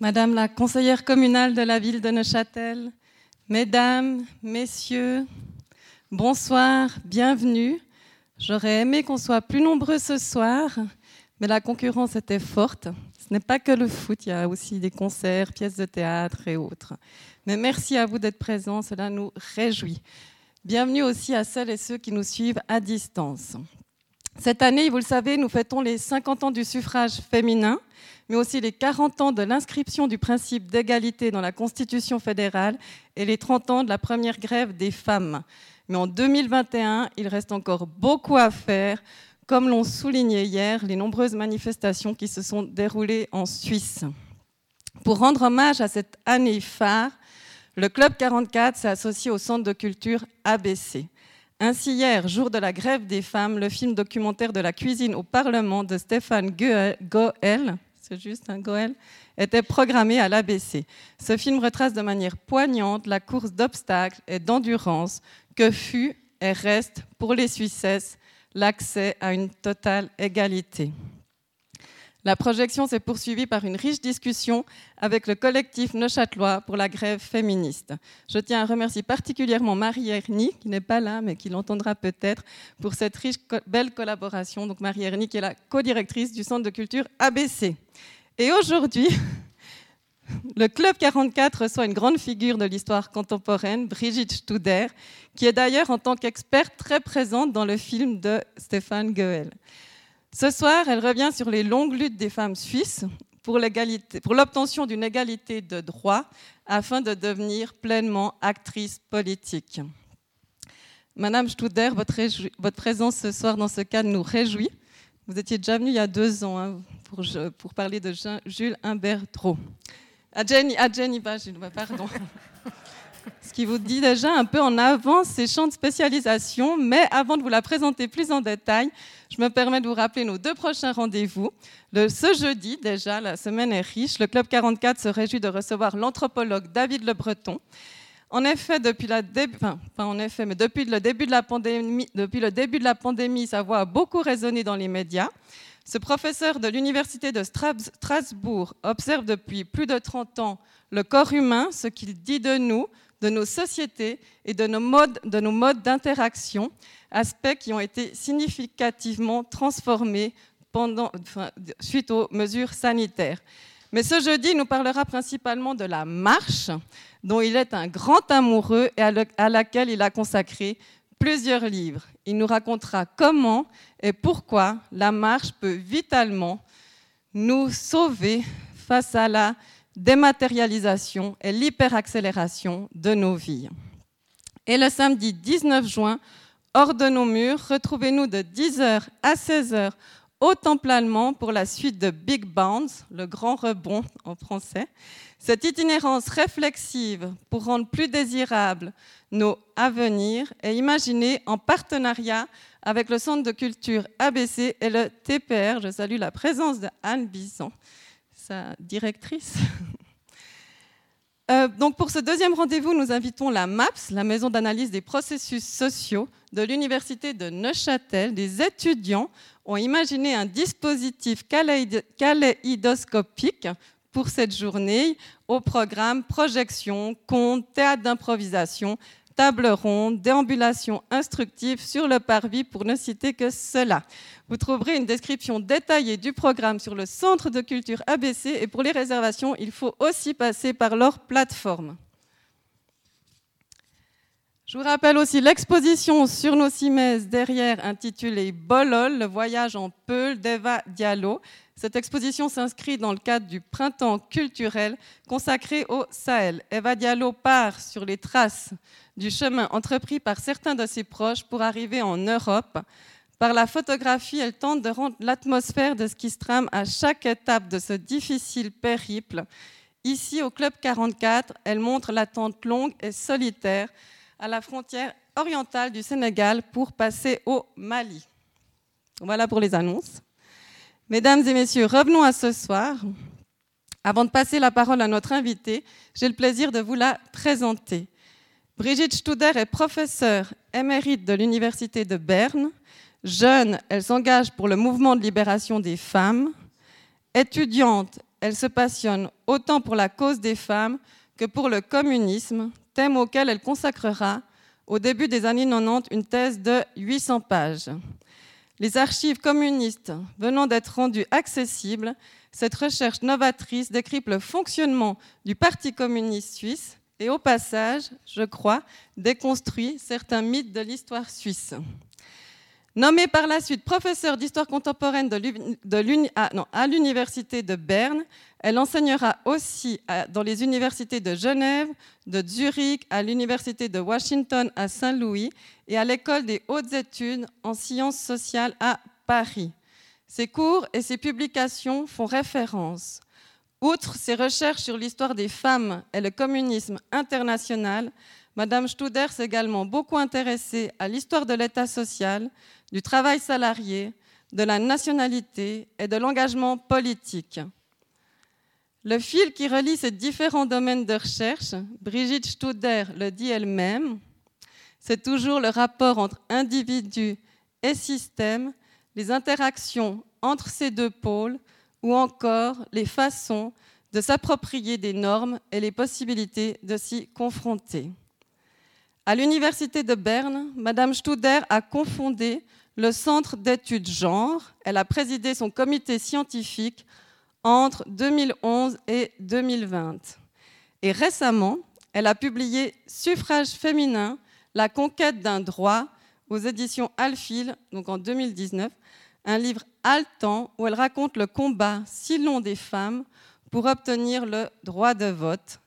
Madame la conseillère communale de la ville de Neuchâtel, Mesdames, Messieurs, bonsoir, bienvenue. J'aurais aimé qu'on soit plus nombreux ce soir, mais la concurrence était forte. Ce n'est pas que le foot, il y a aussi des concerts, pièces de théâtre et autres. Mais merci à vous d'être présents, cela nous réjouit. Bienvenue aussi à celles et ceux qui nous suivent à distance. Cette année, vous le savez, nous fêtons les 50 ans du suffrage féminin, mais aussi les 40 ans de l'inscription du principe d'égalité dans la Constitution fédérale et les 30 ans de la première grève des femmes. Mais en 2021, il reste encore beaucoup à faire, comme l'ont souligné hier les nombreuses manifestations qui se sont déroulées en Suisse. Pour rendre hommage à cette année phare, le Club 44 s'est associé au Centre de culture ABC. Ainsi, hier, jour de la grève des femmes, le film documentaire de la cuisine au Parlement de Stéphane Goel, c'est juste un Goel, était programmé à l'ABC. Ce film retrace de manière poignante la course d'obstacles et d'endurance que fut et reste pour les Suissesses l'accès à une totale égalité. La projection s'est poursuivie par une riche discussion avec le collectif Neuchâtelois pour la grève féministe. Je tiens à remercier particulièrement Marie Ernie, qui n'est pas là, mais qui l'entendra peut-être, pour cette riche, belle collaboration. Donc Marie Ernie, qui est la co-directrice du Centre de culture ABC. Et aujourd'hui, le Club 44 reçoit une grande figure de l'histoire contemporaine, Brigitte Studer, qui est d'ailleurs en tant qu'experte très présente dans le film de Stéphane Goel. Ce soir, elle revient sur les longues luttes des femmes suisses pour l'obtention d'une égalité de droit afin de devenir pleinement actrice politique. Madame Studer, votre, présence ce soir dans ce cadre nous réjouit. Vous étiez déjà venue il y a deux ans hein, pour, parler de Jules Humbert Drot. À pardon. Qui vous dit déjà un peu en avance ses champs de spécialisation, mais avant de vous la présenter plus en détail, je me permets de vous rappeler nos deux prochains rendez-vous. ce jeudi, déjà, la semaine est riche. Le Club 44 se réjouit de recevoir l'anthropologue David Le Breton. En effet, depuis le début de la pandémie, depuis le début de la pandémie, sa voix a beaucoup résonné dans les médias. Ce professeur de l'Université de Strasbourg observe depuis plus de 30 ans le corps humain, ce qu'il dit de nous, de nos sociétés et de nos modes, de nos modes d'interaction, aspects qui ont été significativement transformés pendant, suite aux mesures sanitaires. Mais ce jeudi, il nous parlera principalement de la marche, dont il est un grand amoureux et à laquelle il a consacré plusieurs livres. Il nous racontera comment et pourquoi la marche peut vitalement nous sauver face à la dématérialisation et l'hyperaccélération de nos vies. Et le samedi 19 juin, hors de nos murs, retrouvez-nous de 10h à 16h au Temple allemand pour la suite de Big Bounce, le grand rebond en français. Cette itinérance réflexive pour rendre plus désirables nos avenirs est imaginée en partenariat avec le Centre de culture ABC et le TPR. Je salue la présence de Anne Bisson, sa directrice. Euh, donc pour ce deuxième rendez-vous, nous invitons la MAPS, la maison d'analyse des processus sociaux de l'Université de Neuchâtel. Des étudiants ont imaginé un dispositif kaléidoscopique pour cette journée au programme projection, conte, théâtre d'improvisation, table ronde, déambulation instructive sur le parvis, pour ne citer que cela. Vous trouverez une description détaillée du programme sur le Centre de culture ABC et pour les réservations, il faut aussi passer par leur plateforme. Je vous rappelle aussi l'exposition sur nos cimaises derrière intitulée Bolol, le voyage en Peul d'Eva Diallo. Cette exposition s'inscrit dans le cadre du printemps culturel consacré au Sahel. Eva Diallo part sur les traces du chemin entrepris par certains de ses proches pour arriver en Europe. Par la photographie, elle tente de rendre l'atmosphère de ce qui se trame à chaque étape de ce difficile périple. Ici, au Club 44, elle montre l'attente longue et solitaire à la frontière orientale du Sénégal pour passer au Mali. Voilà pour les annonces. Mesdames et messieurs, revenons à ce soir. Avant de passer la parole à notre invitée, j'ai le plaisir de vous la présenter. Brigitte Studer est professeure émérite de l'Université de Berne. Jeune, elle s'engage pour le mouvement de libération des femmes. Étudiante, elle se passionne autant pour la cause des femmes que pour le communisme, thème auquel elle consacrera au début des années 90 une thèse de 800 pages. Les archives communistes venant d'être rendues accessibles, cette recherche novatrice décrypte le fonctionnement du Parti communiste suisse et au passage, je crois, déconstruit certains mythes de l'histoire suisse. Nommée par la suite professeure d'histoire contemporaine à l'université de Berne, elle enseignera aussi dans les universités de Genève, de Zurich, à l'université de Washington à Saint-Louis et à l'école des hautes études en sciences sociales à Paris. Ses cours et ses publications font référence. Outre ses recherches sur l'histoire des femmes et le communisme international, Madame Studer s'est également beaucoup intéressée à l'histoire de l'État social, du travail salarié, de la nationalité et de l'engagement politique. Le fil qui relie ces différents domaines de recherche, Brigitte Studer le dit elle-même, c'est toujours le rapport entre individu et système, les interactions entre ces deux pôles, ou encore les façons de s'approprier des normes et les possibilités de s'y confronter. À l'Université de Berne, Madame Studer a confondé le Centre d'études genre. Elle a présidé son comité scientifique entre 2011 et 2020. Et récemment, elle a publié Suffrage féminin, la conquête d'un droit aux éditions Alphil, donc en 2019, un livre haletant où elle raconte le combat si long des femmes pour obtenir le droit de vote.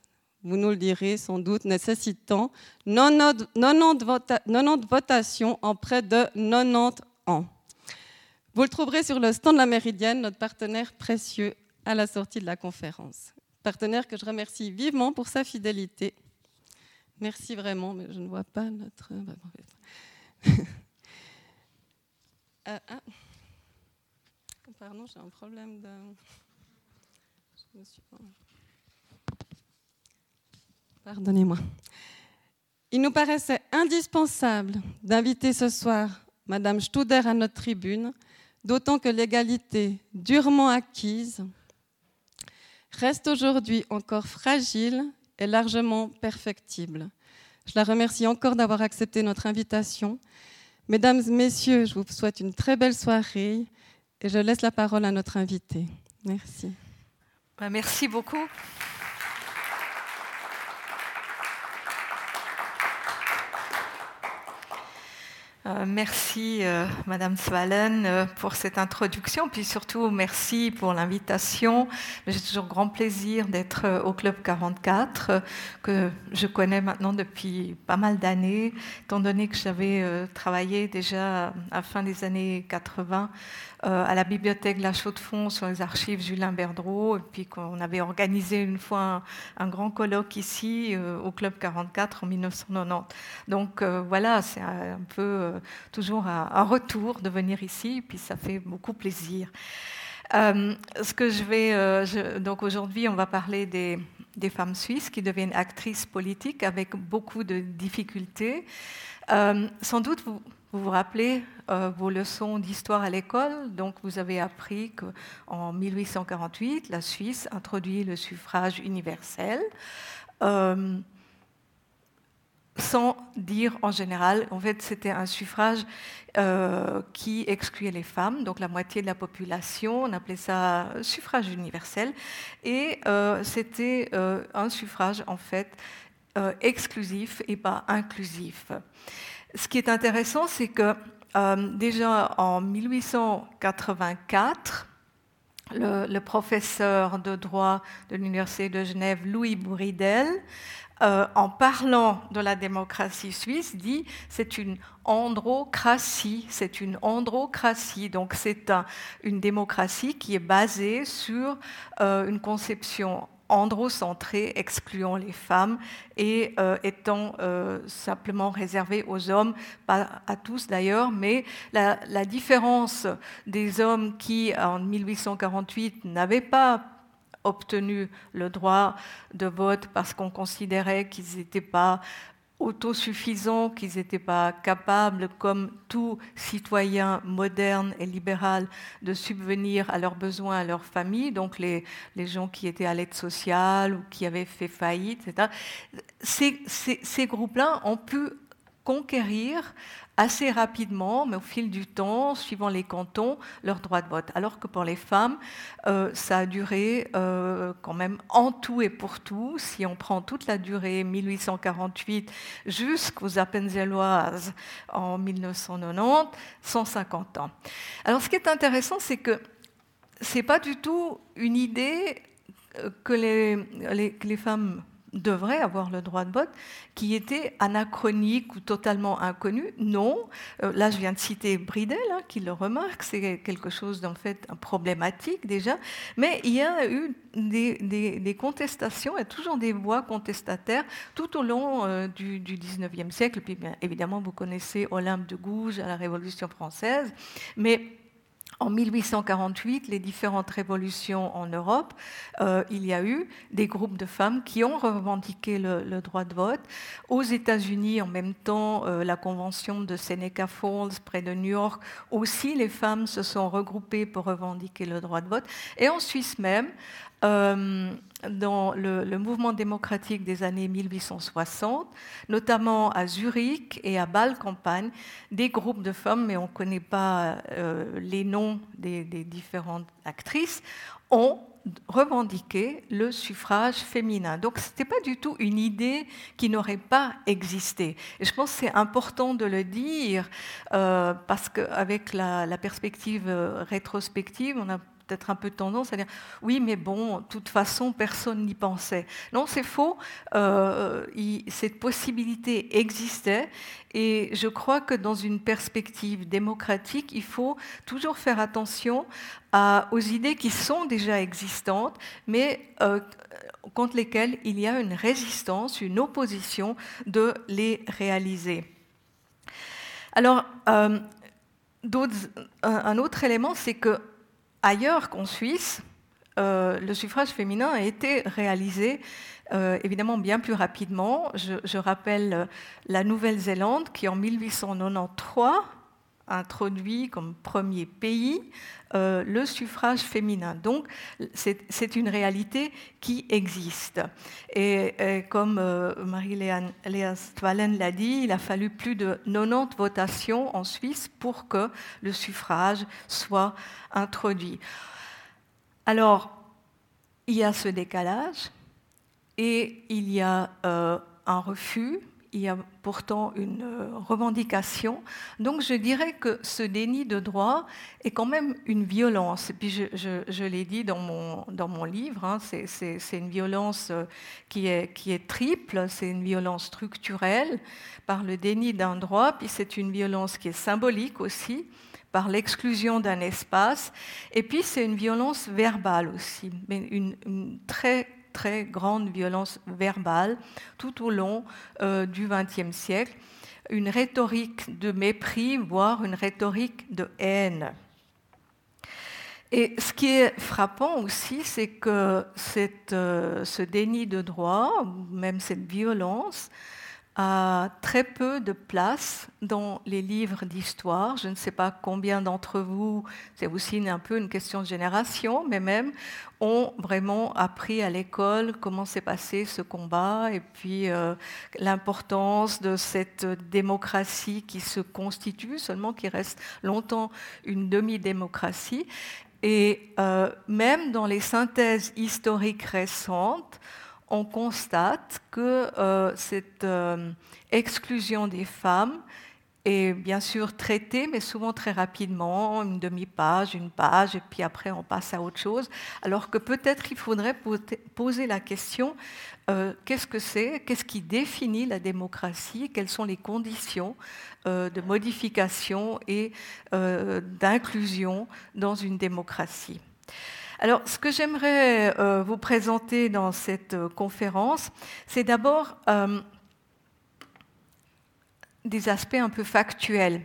Vous nous le direz sans doute, nécessitant 90, 90 votations en près de 90 ans. Vous le trouverez sur le stand de la Méridienne, notre partenaire précieux à la sortie de la conférence. Partenaire que je remercie vivement pour sa fidélité. Merci vraiment, mais je ne vois pas notre. Euh, ah. Pardon, j'ai un problème de. Pardonnez-moi. Il nous paraissait indispensable d'inviter ce soir Madame Studer à notre tribune, d'autant que l'égalité durement acquise reste aujourd'hui encore fragile et largement perfectible. Je la remercie encore d'avoir accepté notre invitation. Mesdames, Messieurs, je vous souhaite une très belle soirée et je laisse la parole à notre invité. Merci. Bah, merci beaucoup. Euh, merci euh, Madame Svalen euh, pour cette introduction, puis surtout merci pour l'invitation. J'ai toujours grand plaisir d'être au Club 44, que je connais maintenant depuis pas mal d'années, étant donné que j'avais travaillé déjà à la fin des années 80 à la bibliothèque La Chaux-de-Fonds sur les archives Julien Berdreau, et puis qu'on avait organisé une fois un, grand colloque ici au Club 44 en 1990. Donc voilà, c'est un peu toujours un, retour de venir ici, puis ça fait beaucoup plaisir. Euh, ce que je vais, euh, donc aujourd'hui, on va parler des, des, femmes suisses qui deviennent actrices politiques avec beaucoup de difficultés. sans doute, vous, vous vous rappelez vos leçons d'histoire à l'école. Donc, vous avez appris qu'en 1848, la Suisse introduit le suffrage universel sans dire en général, en fait, c'était un suffrage euh, qui excluait les femmes, donc la moitié de la population, on appelait ça suffrage universel, et euh, c'était euh, un suffrage en fait exclusif et pas inclusif. Ce qui est intéressant, c'est que déjà en 1884, le, le, professeur de droit de l'Université de Genève, Louis Bouridel, euh, en parlant de la démocratie suisse, dit c'est une androcratie, c'est une androcratie. Donc c'est une démocratie qui est basée sur euh, une conception androcentrée, excluant les femmes et euh, étant simplement réservée aux hommes, pas à tous d'ailleurs, mais la, la, différence des hommes qui, en 1848, n'avaient pas obtenu le droit de vote parce qu'on considérait qu'ils n'étaient pas autosuffisants, qu'ils n'étaient pas capables, comme tout citoyen moderne et libéral, de subvenir à leurs besoins, à leur famille, donc les, les gens qui étaient à l'aide sociale ou qui avaient fait faillite, etc. Ces, ces, ces groupes-là ont pu conquérir assez rapidement, mais au fil du temps, suivant les cantons, leur droit de vote. Alors que pour les femmes, euh, ça a duré euh, quand même en tout et pour tout, si on prend toute la durée 1848 jusqu'aux Appenzelloises en 1990, 150 ans. Alors ce qui est intéressant, c'est que ce n'est pas du tout une idée les, que les femmes devrait avoir le droit de vote, qui était anachronique ou totalement inconnu. Non, euh, là je viens de citer Bridel, hein, qui le remarque, c'est quelque chose d'en fait problématique déjà, mais il y a eu des, contestations et toujours des voix contestataires tout au long euh, du, du 19e siècle. Puis bien évidemment, vous connaissez Olympe de Gouges à la Révolution française, mais en 1848, les différentes révolutions en Europe, euh, il y a eu des groupes de femmes qui ont revendiqué le, droit de vote. Aux États-Unis, en même temps, euh, la convention de Seneca Falls, près de New York, aussi les femmes se sont regroupées pour revendiquer le droit de vote. Et en Suisse même, euh, dans le, mouvement démocratique des années 1860, notamment à Zurich et à Bâle-Campagne, des groupes de femmes, mais on ne connaît pas euh, les noms des, différentes actrices, ont revendiqué le suffrage féminin. Donc ce n'était pas du tout une idée qui n'aurait pas existé. Et je pense que c'est important de le dire euh, parce qu'avec la, la perspective rétrospective, on a peut-être un peu tendance à dire oui, mais bon, de toute façon, personne n'y pensait. Non, c'est faux. Euh, cette possibilité existait et je crois que dans une perspective démocratique, il faut toujours faire attention aux idées qui sont déjà existantes, mais euh, contre lesquelles il y a une résistance, une opposition de les réaliser. Alors, euh, un autre élément, c'est que ailleurs qu'en Suisse, euh, le suffrage féminin a été réalisé euh, évidemment bien plus rapidement. Je, rappelle euh, la Nouvelle-Zélande qui en 1893 introduit comme premier pays le suffrage féminin. Donc c'est une réalité qui existe. Et, comme Marie-Léa Stvalen l'a dit, il a fallu plus de 90 votations en Suisse pour que le suffrage soit introduit. Alors, il y a ce décalage et il y a euh, un refus, il y a pourtant une euh, revendication. Donc je dirais que ce déni de droit est quand même une violence. Et puis je, l'ai dit dans mon, dans mon livre, hein, c'est une violence euh, qui est, qui est triple, c'est une violence structurelle par le déni d'un droit, puis c'est une violence qui est symbolique aussi par l'exclusion d'un espace. Et puis c'est une violence verbale aussi, mais une, très très grande violence verbale tout au long euh, du XXe siècle, une rhétorique de mépris, voire une rhétorique de haine. Et ce qui est frappant aussi, c'est que euh, ce déni de droit, même cette violence, a très peu de place dans les livres d'histoire. Je ne sais pas combien d'entre vous, c'est aussi un peu une question de génération, mais même ont vraiment appris à l'école comment s'est passé ce combat et puis euh, l'importance de cette démocratie qui se constitue, seulement qui reste longtemps une demi-démocratie. Et euh, même dans les synthèses historiques récentes, on constate que euh, cette euh, exclusion des femmes est bien sûr traitée, mais souvent très rapidement, une demi-page, une page, et puis après on passe à autre chose, alors que peut-être il faudrait poser la question, euh, qu'est-ce que c'est, qu'est-ce qui définit la démocratie, quelles sont les conditions de modification et d'inclusion dans une démocratie? Alors, ce que j'aimerais euh, vous présenter dans cette euh, conférence, c'est d'abord euh, des aspects un peu factuels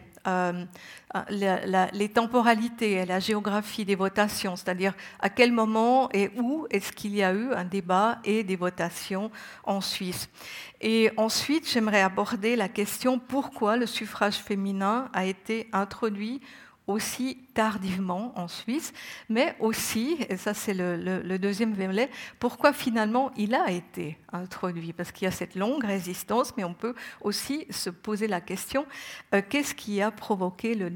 les temporalités et la géographie des votations, c'est-à-dire à quel moment et où est-ce qu'il y a eu un débat et des votations en Suisse. Et ensuite, j'aimerais aborder la question pourquoi le suffrage féminin a été introduit aussi tardivement en Suisse, mais aussi, et ça c'est le, deuxième volet, pourquoi finalement il a été introduit? Parce qu'il y a cette longue résistance, mais on peut aussi se poser la question, euh, qu'est-ce qui a provoqué le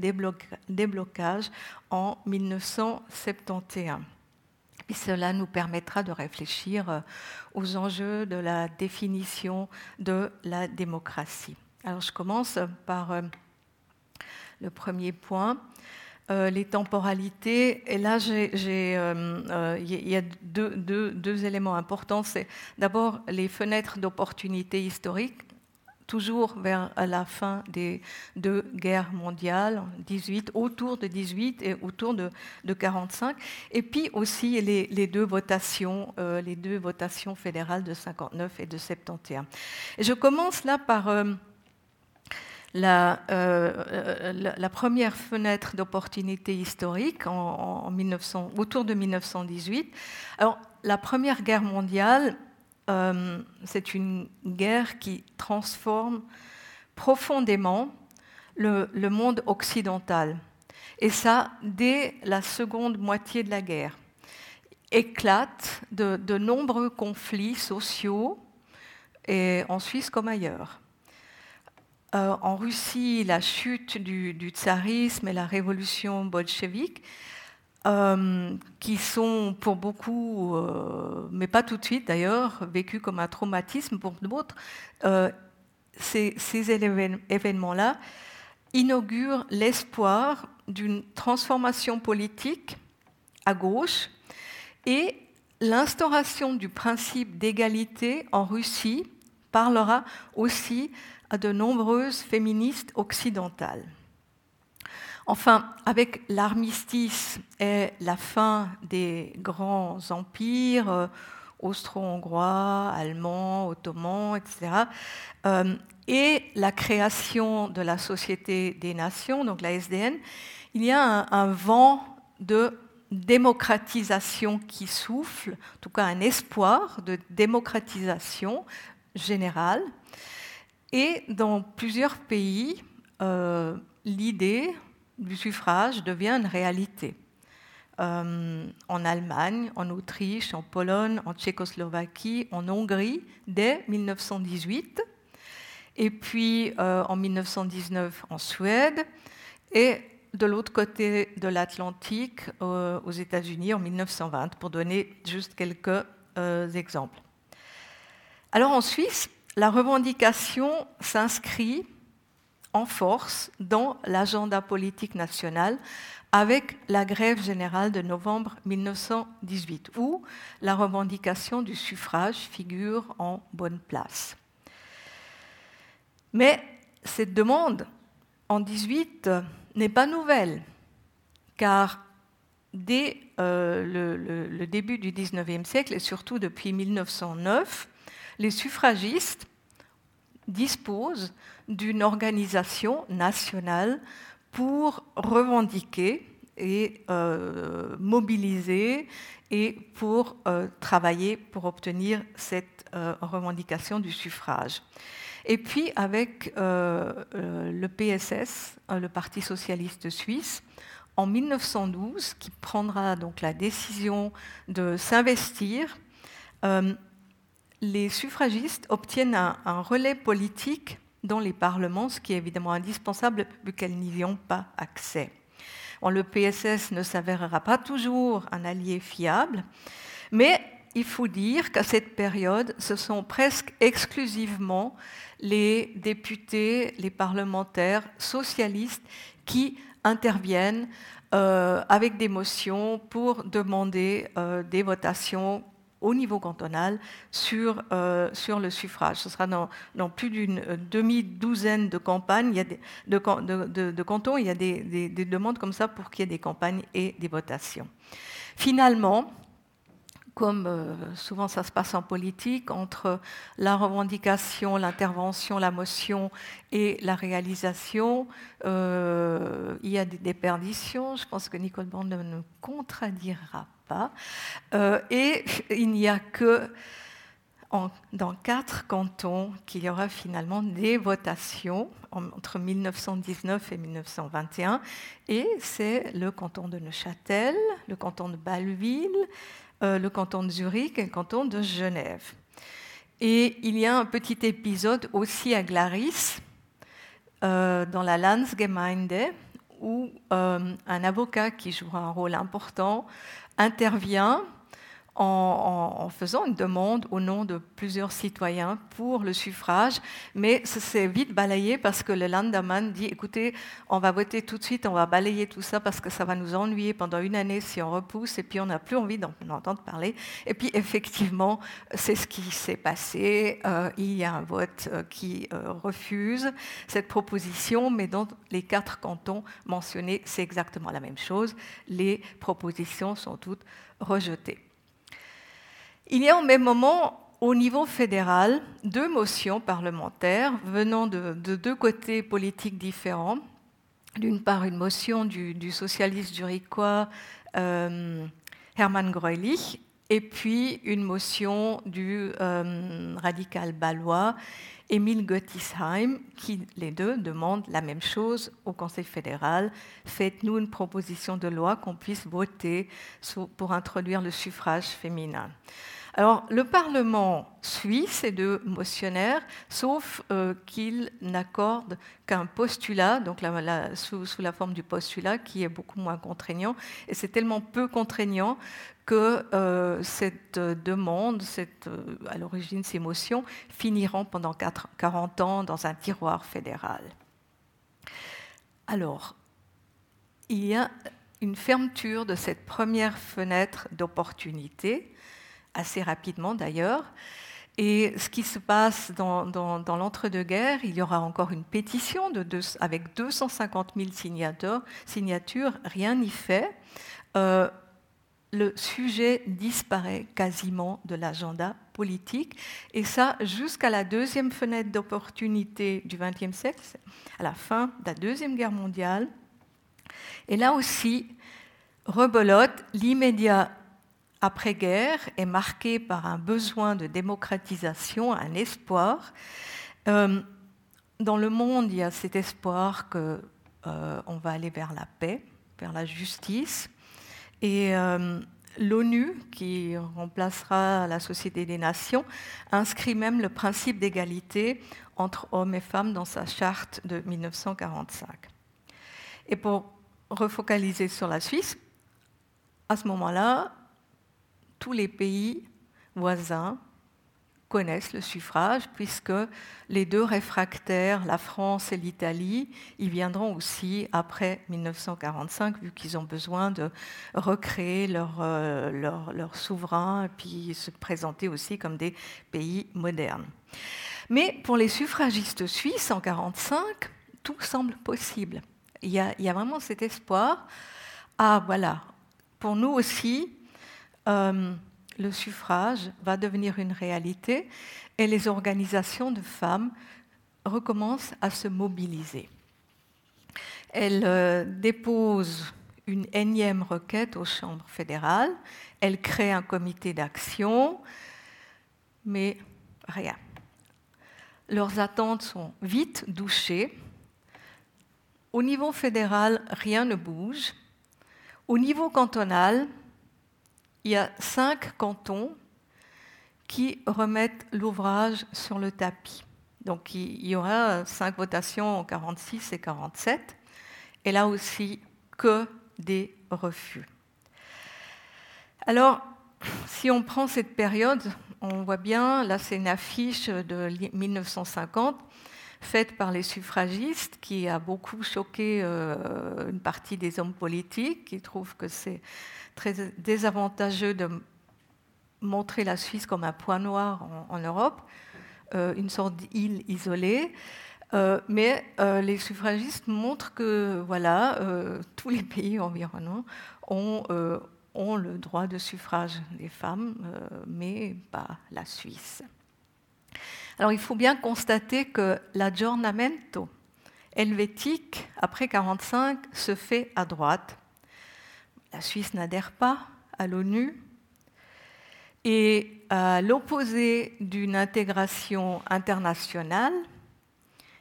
déblocage en 1971 et cela nous permettra de réfléchir euh, aux enjeux de la définition de la démocratie. Alors je commence par euh, le premier point. Euh, les temporalités. Et là, il euh, euh, y a deux, éléments importants. C'est d'abord les fenêtres d'opportunité historiques, toujours vers la fin des deux guerres mondiales, 18, autour de 18 et autour de, de 45. Et puis aussi les, deux votations, les deux votations fédérales de 59 et de 71. Et je commence là par la, euh, la, première fenêtre d'opportunité historique en, 1900, autour de 1918. Alors, la Première Guerre mondiale, euh, c'est une guerre qui transforme profondément le, le, monde occidental. Et ça, dès la seconde moitié de la guerre. Éclate de, de nombreux conflits sociaux, et en Suisse comme ailleurs. Euh, en Russie, la chute du, tsarisme et la révolution bolchevique, euh, qui sont pour beaucoup, euh, mais pas tout de suite d'ailleurs, vécus comme un traumatisme pour d'autres, ces, ces événements-là inaugurent l'espoir d'une transformation politique à gauche et l'instauration du principe d'égalité en Russie parlera aussi à de nombreuses féministes occidentales. Enfin, avec l'armistice et la fin des grands empires euh, austro-hongrois, allemands, ottomans, etc., euh, et la création de la Société des Nations, donc la SDN, il y a un, un vent de démocratisation qui souffle, en tout cas un espoir de démocratisation générale et dans plusieurs pays, euh, l'idée du suffrage devient une réalité. Euh, en Allemagne, en Autriche, en Pologne, en Tchécoslovaquie, en Hongrie, dès 1918, et puis euh, en 1919 en Suède, et de l'autre côté de l'Atlantique, aux États-Unis, en 1920, pour donner juste quelques exemples. Alors en Suisse, la revendication s'inscrit en force dans l'agenda politique national avec la grève générale de novembre 1918, où la revendication du suffrage figure en bonne place. Mais cette demande en 18 n'est pas nouvelle, car dès euh, le, le, début du 19e siècle, et surtout depuis 1909, les suffragistes disposent d'une organisation nationale pour revendiquer et euh, mobiliser et pour euh, travailler pour obtenir cette euh, revendication du suffrage. Et puis avec le PSS, le Parti socialiste suisse, en 1912, qui prendra donc la décision de s'investir les suffragistes obtiennent un, relais politique dans les parlements, ce qui est évidemment indispensable vu qu'elles n'y ont pas accès. le PSS ne s'avérera pas toujours un allié fiable, mais il faut dire qu'à cette période, ce sont presque exclusivement les députés, les parlementaires socialistes qui interviennent euh, avec des motions pour demander euh, des votations au niveau cantonal sur, euh, sur le suffrage. Ce sera dans, plus d'une euh, demi-douzaine de campagnes, il y a de, cantons, il y a des, des, demandes comme ça pour qu'il y ait des campagnes et des votations. Finalement, comme euh, souvent ça se passe en politique, entre la revendication, l'intervention, la motion et la réalisation, euh, il y a des déperditions. Je pense que Nicole Bond ne nous contradira pas. Euh, et il n'y a que dans quatre cantons qu'il y aura finalement des votations entre 1919 et 1921. Et c'est le canton de Neuchâtel, le canton de Bâle-Ville, le canton de Zurich et le canton de Genève. Et il y a un petit épisode aussi à Glaris, euh, dans la Landsgemeinde, où euh, un avocat qui joue un rôle important intervient en, faisant une demande au nom de plusieurs citoyens pour le suffrage, mais ça s'est vite balayé parce que le Landaman dit écoutez, on va voter tout de suite, on va balayer tout ça parce que ça va nous ennuyer pendant une année si on repousse et puis on n'a plus envie d'en entendre parler. Et puis effectivement, c'est ce qui s'est passé. Euh, il y a un vote euh, qui euh, refuse cette proposition, mais dans les quatre cantons mentionnés, c'est exactement la même chose. Les propositions sont toutes rejetées. Il y a au même moment, au niveau fédéral, deux motions parlementaires venant de, deux côtés politiques différents. D'une part, une motion du, socialiste zurichois euh, Hermann Greulich, et puis une motion du euh, radical balois Emile Gottisheim, qui les deux demandent la même chose au Conseil fédéral. Faites-nous une proposition de loi qu'on puisse voter pour introduire le suffrage féminin. Alors, le Parlement suit ces deux motionnaires, sauf euh, qu'il n'accorde qu'un postulat, donc sous, la forme du postulat, qui est beaucoup moins contraignant. Et c'est tellement peu contraignant que euh, cette demande, cette, euh, à l'origine ces motions, finiront pendant 40 ans dans un tiroir fédéral. Alors, il y a une fermeture de cette première fenêtre d'opportunité assez rapidement d'ailleurs. Et ce qui se passe dans, l'entre-deux-guerres, il y aura encore une pétition avec 250 000 signatures, rien n'y fait. Euh, le sujet disparaît quasiment de l'agenda politique, et ça jusqu'à la deuxième fenêtre d'opportunité du XXe siècle, à la fin de la Deuxième Guerre mondiale. Et là aussi, rebelote, l'immédiat après-guerre est marqué par un besoin de démocratisation, un espoir. Euh, dans le monde, il y a cet espoir qu'on euh, va aller vers la paix, vers la justice. Et euh, l'ONU, qui remplacera la Société des Nations, inscrit même le principe d'égalité entre hommes et femmes dans sa charte de 1945. Et pour refocaliser sur la Suisse, à ce moment-là, tous les pays voisins connaissent le suffrage, puisque les deux réfractaires, la France et l'Italie, y viendront aussi après 1945, vu qu'ils ont besoin de recréer leur, euh, leur, souverain et puis se présenter aussi comme des pays modernes. Mais pour les suffragistes suisses en 1945, tout semble possible. Il y a vraiment cet espoir. Ah voilà, pour nous aussi, euh, le suffrage va devenir une réalité et les organisations de femmes recommencent à se mobiliser. Elles euh, déposent une énième requête aux chambres fédérales, elles créent un comité d'action, mais rien. Leurs attentes sont vite douchées. Au niveau fédéral, rien ne bouge. Au niveau cantonal, il y a cinq cantons qui remettent l'ouvrage sur le tapis. Donc il y aura cinq votations en 46 et 47, et là aussi que des refus. Alors, si on prend cette période, on voit bien, là c'est une affiche de 1950 faite par les suffragistes qui a beaucoup choqué euh, une partie des hommes politiques qui trouvent que c'est très désavantageux de montrer la Suisse comme un point noir en, Europe, euh, une sorte d'île isolée. Euh, mais les suffragistes montrent que voilà, tous les pays environnants ont ont le droit de suffrage des femmes, mais pas la Suisse. Alors il faut bien constater que l'aggiornamento helvétique, après 1945, se fait à droite. La Suisse n'adhère pas à l'ONU. Et à l'opposé d'une intégration internationale,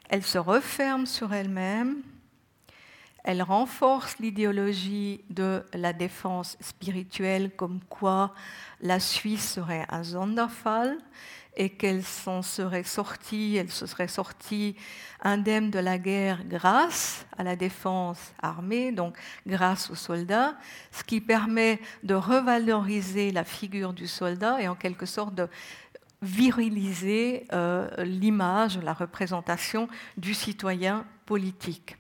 elle se referme sur elle-même, elle renforce l'idéologie de la défense spirituelle comme quoi la Suisse serait un Sonderfall et qu'elle s'en serait sortie, elle se serait sortie indemne de la guerre grâce à la défense armée, donc grâce aux soldats, ce qui permet de revaloriser la figure du soldat et en quelque sorte de viriliser euh, l'image, la représentation du citoyen politique.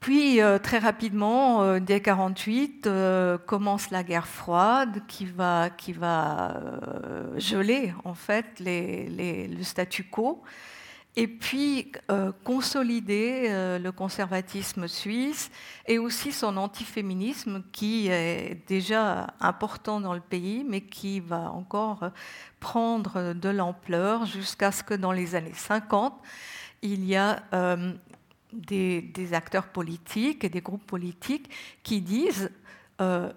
Puis euh, très rapidement, euh, dès 1948, euh, commence la guerre froide qui va, qui va geler en fait le statu quo. Et puis consolider le conservatisme suisse et aussi son antiféminisme qui est déjà important dans le pays mais qui va encore prendre de l'ampleur jusqu'à ce que dans les années 50, il y a des, acteurs politiques et des groupes politiques qui disent euh,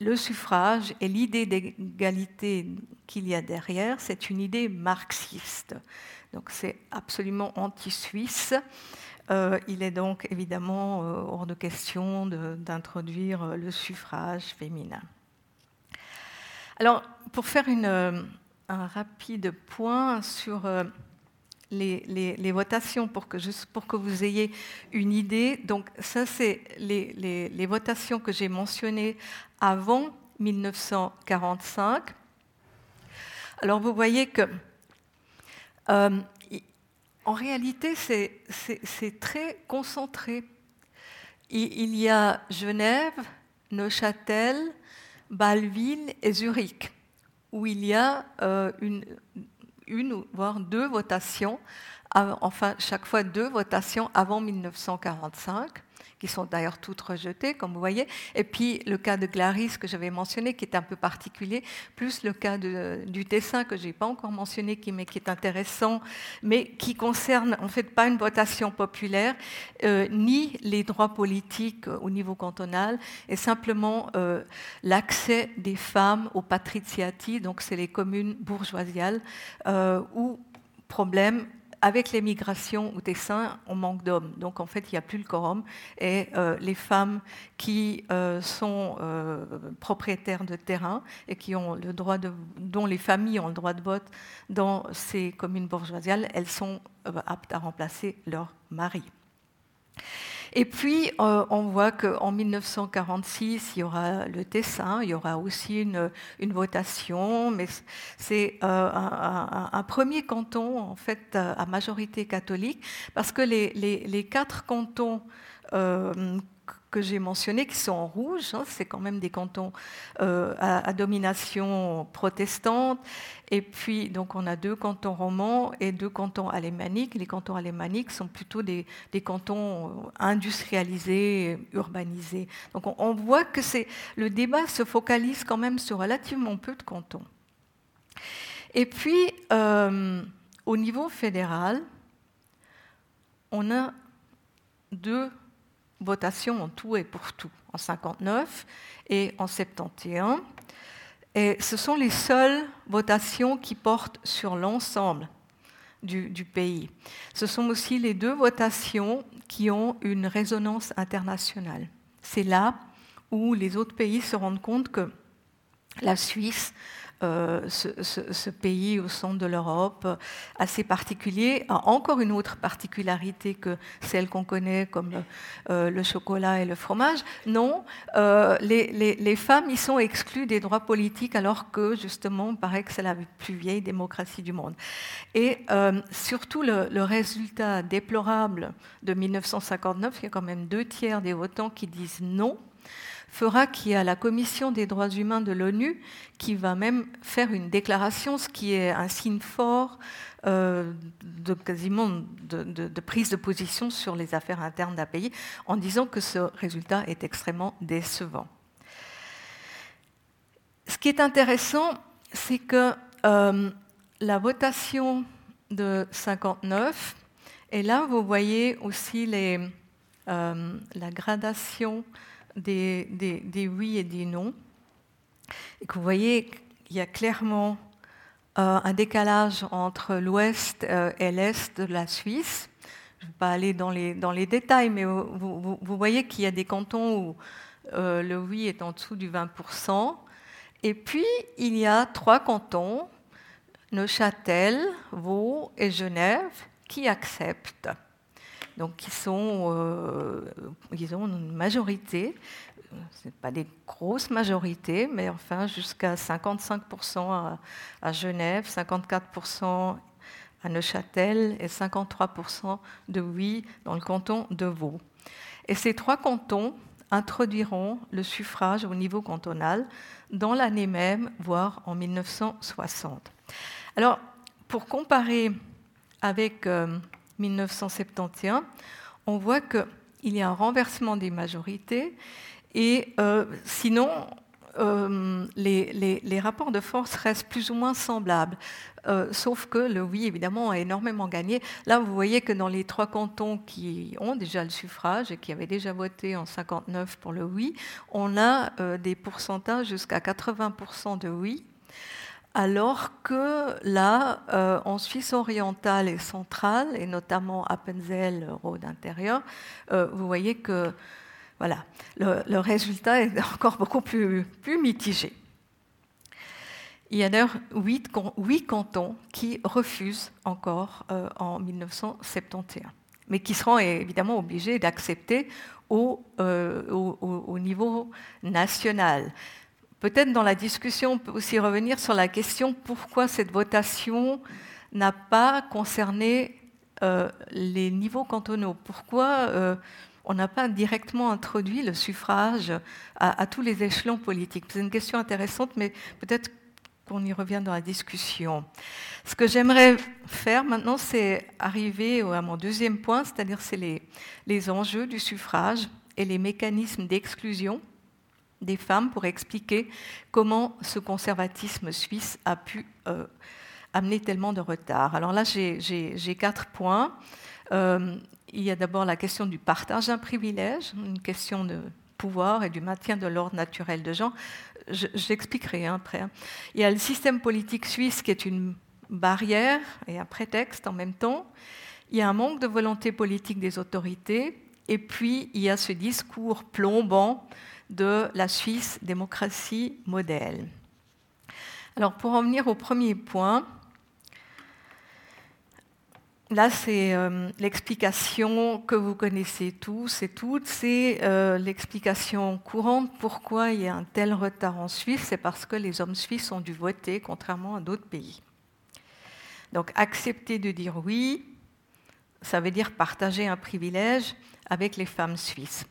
le suffrage et l'idée d'égalité qu'il y a derrière, c'est une idée marxiste. Donc c'est absolument anti-suisse. Euh, il est donc évidemment euh, hors de question d'introduire le suffrage féminin. Alors, pour faire un rapide point sur les, votations pour que, pour que vous ayez une idée. Donc ça, c'est les, votations que j'ai mentionnées avant 1945. Alors vous voyez que euh, en réalité, c'est très concentré. Il, y a Genève, Neuchâtel, Bâle-Ville et Zurich, où il y a euh, une, une, voire deux votations, enfin chaque fois deux votations avant 1945 qui sont d'ailleurs toutes rejetées, comme vous voyez. Et puis le cas de Glaris que j'avais mentionné, qui est un peu particulier, plus le cas du Tessin que je n'ai pas encore mentionné, qui, mais qui est intéressant, mais qui concerne en fait pas une votation populaire, euh, ni les droits politiques au niveau cantonal, et simplement euh, l'accès des femmes aux patriciati, donc c'est les communes bourgeoisiales, euh, où problème avec l'émigration au Tessin, on manque d'hommes. Donc en fait, il n'y a plus le quorum. Et euh, les femmes qui euh, sont euh, propriétaires de terrain et qui ont le droit de, dont les familles ont le droit de vote dans ces communes bourgeoisiales, elles sont aptes à remplacer leur mari. Et puis, euh, on voit qu'en 1946, il y aura le Tessin, il y aura aussi une, votation, mais c'est euh, un, premier canton, en fait, à majorité catholique, parce que les, quatre cantons euh, que j'ai mentionnés, qui sont en rouge, hein, c'est quand même des cantons euh, à, domination protestante. Et puis, donc, on a deux cantons romans et deux cantons alémaniques. Les cantons alémaniques sont plutôt des, cantons euh, industrialisés, urbanisés. Donc, on, voit que le débat se focalise quand même sur relativement peu de cantons. Et puis, euh, au niveau fédéral, on a deux votations en tout et pour tout, en 59 et en 71. Et ce sont les seules votations qui portent sur l'ensemble du, du, pays. Ce sont aussi les deux votations qui ont une résonance internationale. C'est là où les autres pays se rendent compte que la Suisse euh, ce, pays au centre de l'Europe, assez particulier, a encore une autre particularité que celle qu'on connaît comme euh, le chocolat et le fromage. Non, euh, les, femmes y sont exclues des droits politiques alors que justement, paraît que c'est la plus vieille démocratie du monde. Et surtout, le, le résultat déplorable de 1959, il y a quand même deux tiers des votants qui disent non fera qu'il y a la Commission des droits humains de l'ONU qui va même faire une déclaration, ce qui est un signe fort euh, de quasiment de, prise de position sur les affaires internes d'un pays, en disant que ce résultat est extrêmement décevant. Ce qui est intéressant, c'est que euh, la votation de 59, et là vous voyez aussi euh, la gradation des, oui et des non, et que vous voyez qu'il y a clairement euh, un décalage entre l'ouest et l'est de la Suisse. Je ne vais pas aller dans les, dans les détails, mais vous, vous, voyez qu'il y a des cantons où le oui est en dessous du 20%, et puis, il y a trois cantons, Neuchâtel, Vaud et Genève, qui acceptent. Donc, ils, sont, euh, ont une majorité, ce n'est pas des grosses majorités, mais enfin jusqu'à 55% à, Genève, 54% à Neuchâtel et 53% de oui dans le canton de Vaud. Et ces trois cantons introduiront le suffrage au niveau cantonal dans l'année même, voire en 1960. Alors, pour comparer avec 1971, euh, on voit qu'il y a un renversement des majorités et euh, sinon, euh, les, rapports de force restent plus ou moins semblables. Euh, sauf que le oui, évidemment, a énormément gagné. Là, vous voyez que dans les trois cantons qui ont déjà le suffrage et qui avaient déjà voté en 59 pour le oui, on a des pourcentages jusqu'à 80% de oui. Alors que là, en Suisse orientale et centrale, et notamment Appenzell, Rhône intérieur, vous voyez que voilà, le, résultat est encore beaucoup plus, mitigé. Il y a d'ailleurs huit, cantons qui refusent encore euh, en 1971, mais qui seront évidemment obligés d'accepter euh, au, niveau national. Peut-être dans la discussion, on peut aussi revenir sur la question pourquoi cette votation n'a pas concerné euh, les niveaux cantonaux? Pourquoi on n'a pas directement introduit le suffrage à, tous les échelons politiques? C'est une question intéressante, mais peut-être qu'on y revient dans la discussion. Ce que j'aimerais faire maintenant, c'est arriver à mon deuxième point, c'est-à-dire c'est les enjeux du suffrage et les mécanismes d'exclusion des femmes pour expliquer comment ce conservatisme suisse a pu euh, amener tellement de retard. Alors là, j'ai quatre points. Euh, il y a d'abord la question du partage d'un privilège, une question de pouvoir et du maintien de l'ordre naturel de gens. J'expliquerai hein, après. Hein. Il y a le système politique suisse qui est une barrière et un prétexte en même temps. Il y a un manque de volonté politique des autorités. Et puis, il y a ce discours plombant de la Suisse démocratie modèle. Alors, pour en venir au premier point, Là, c'est euh, l'explication que vous connaissez tous et toutes, c'est euh, l'explication courante pourquoi il y a un tel retard en Suisse, c'est parce que les hommes suisses ont dû voter, contrairement à d'autres pays. Donc accepter de dire oui, ça veut dire partager un privilège avec les femmes suisses.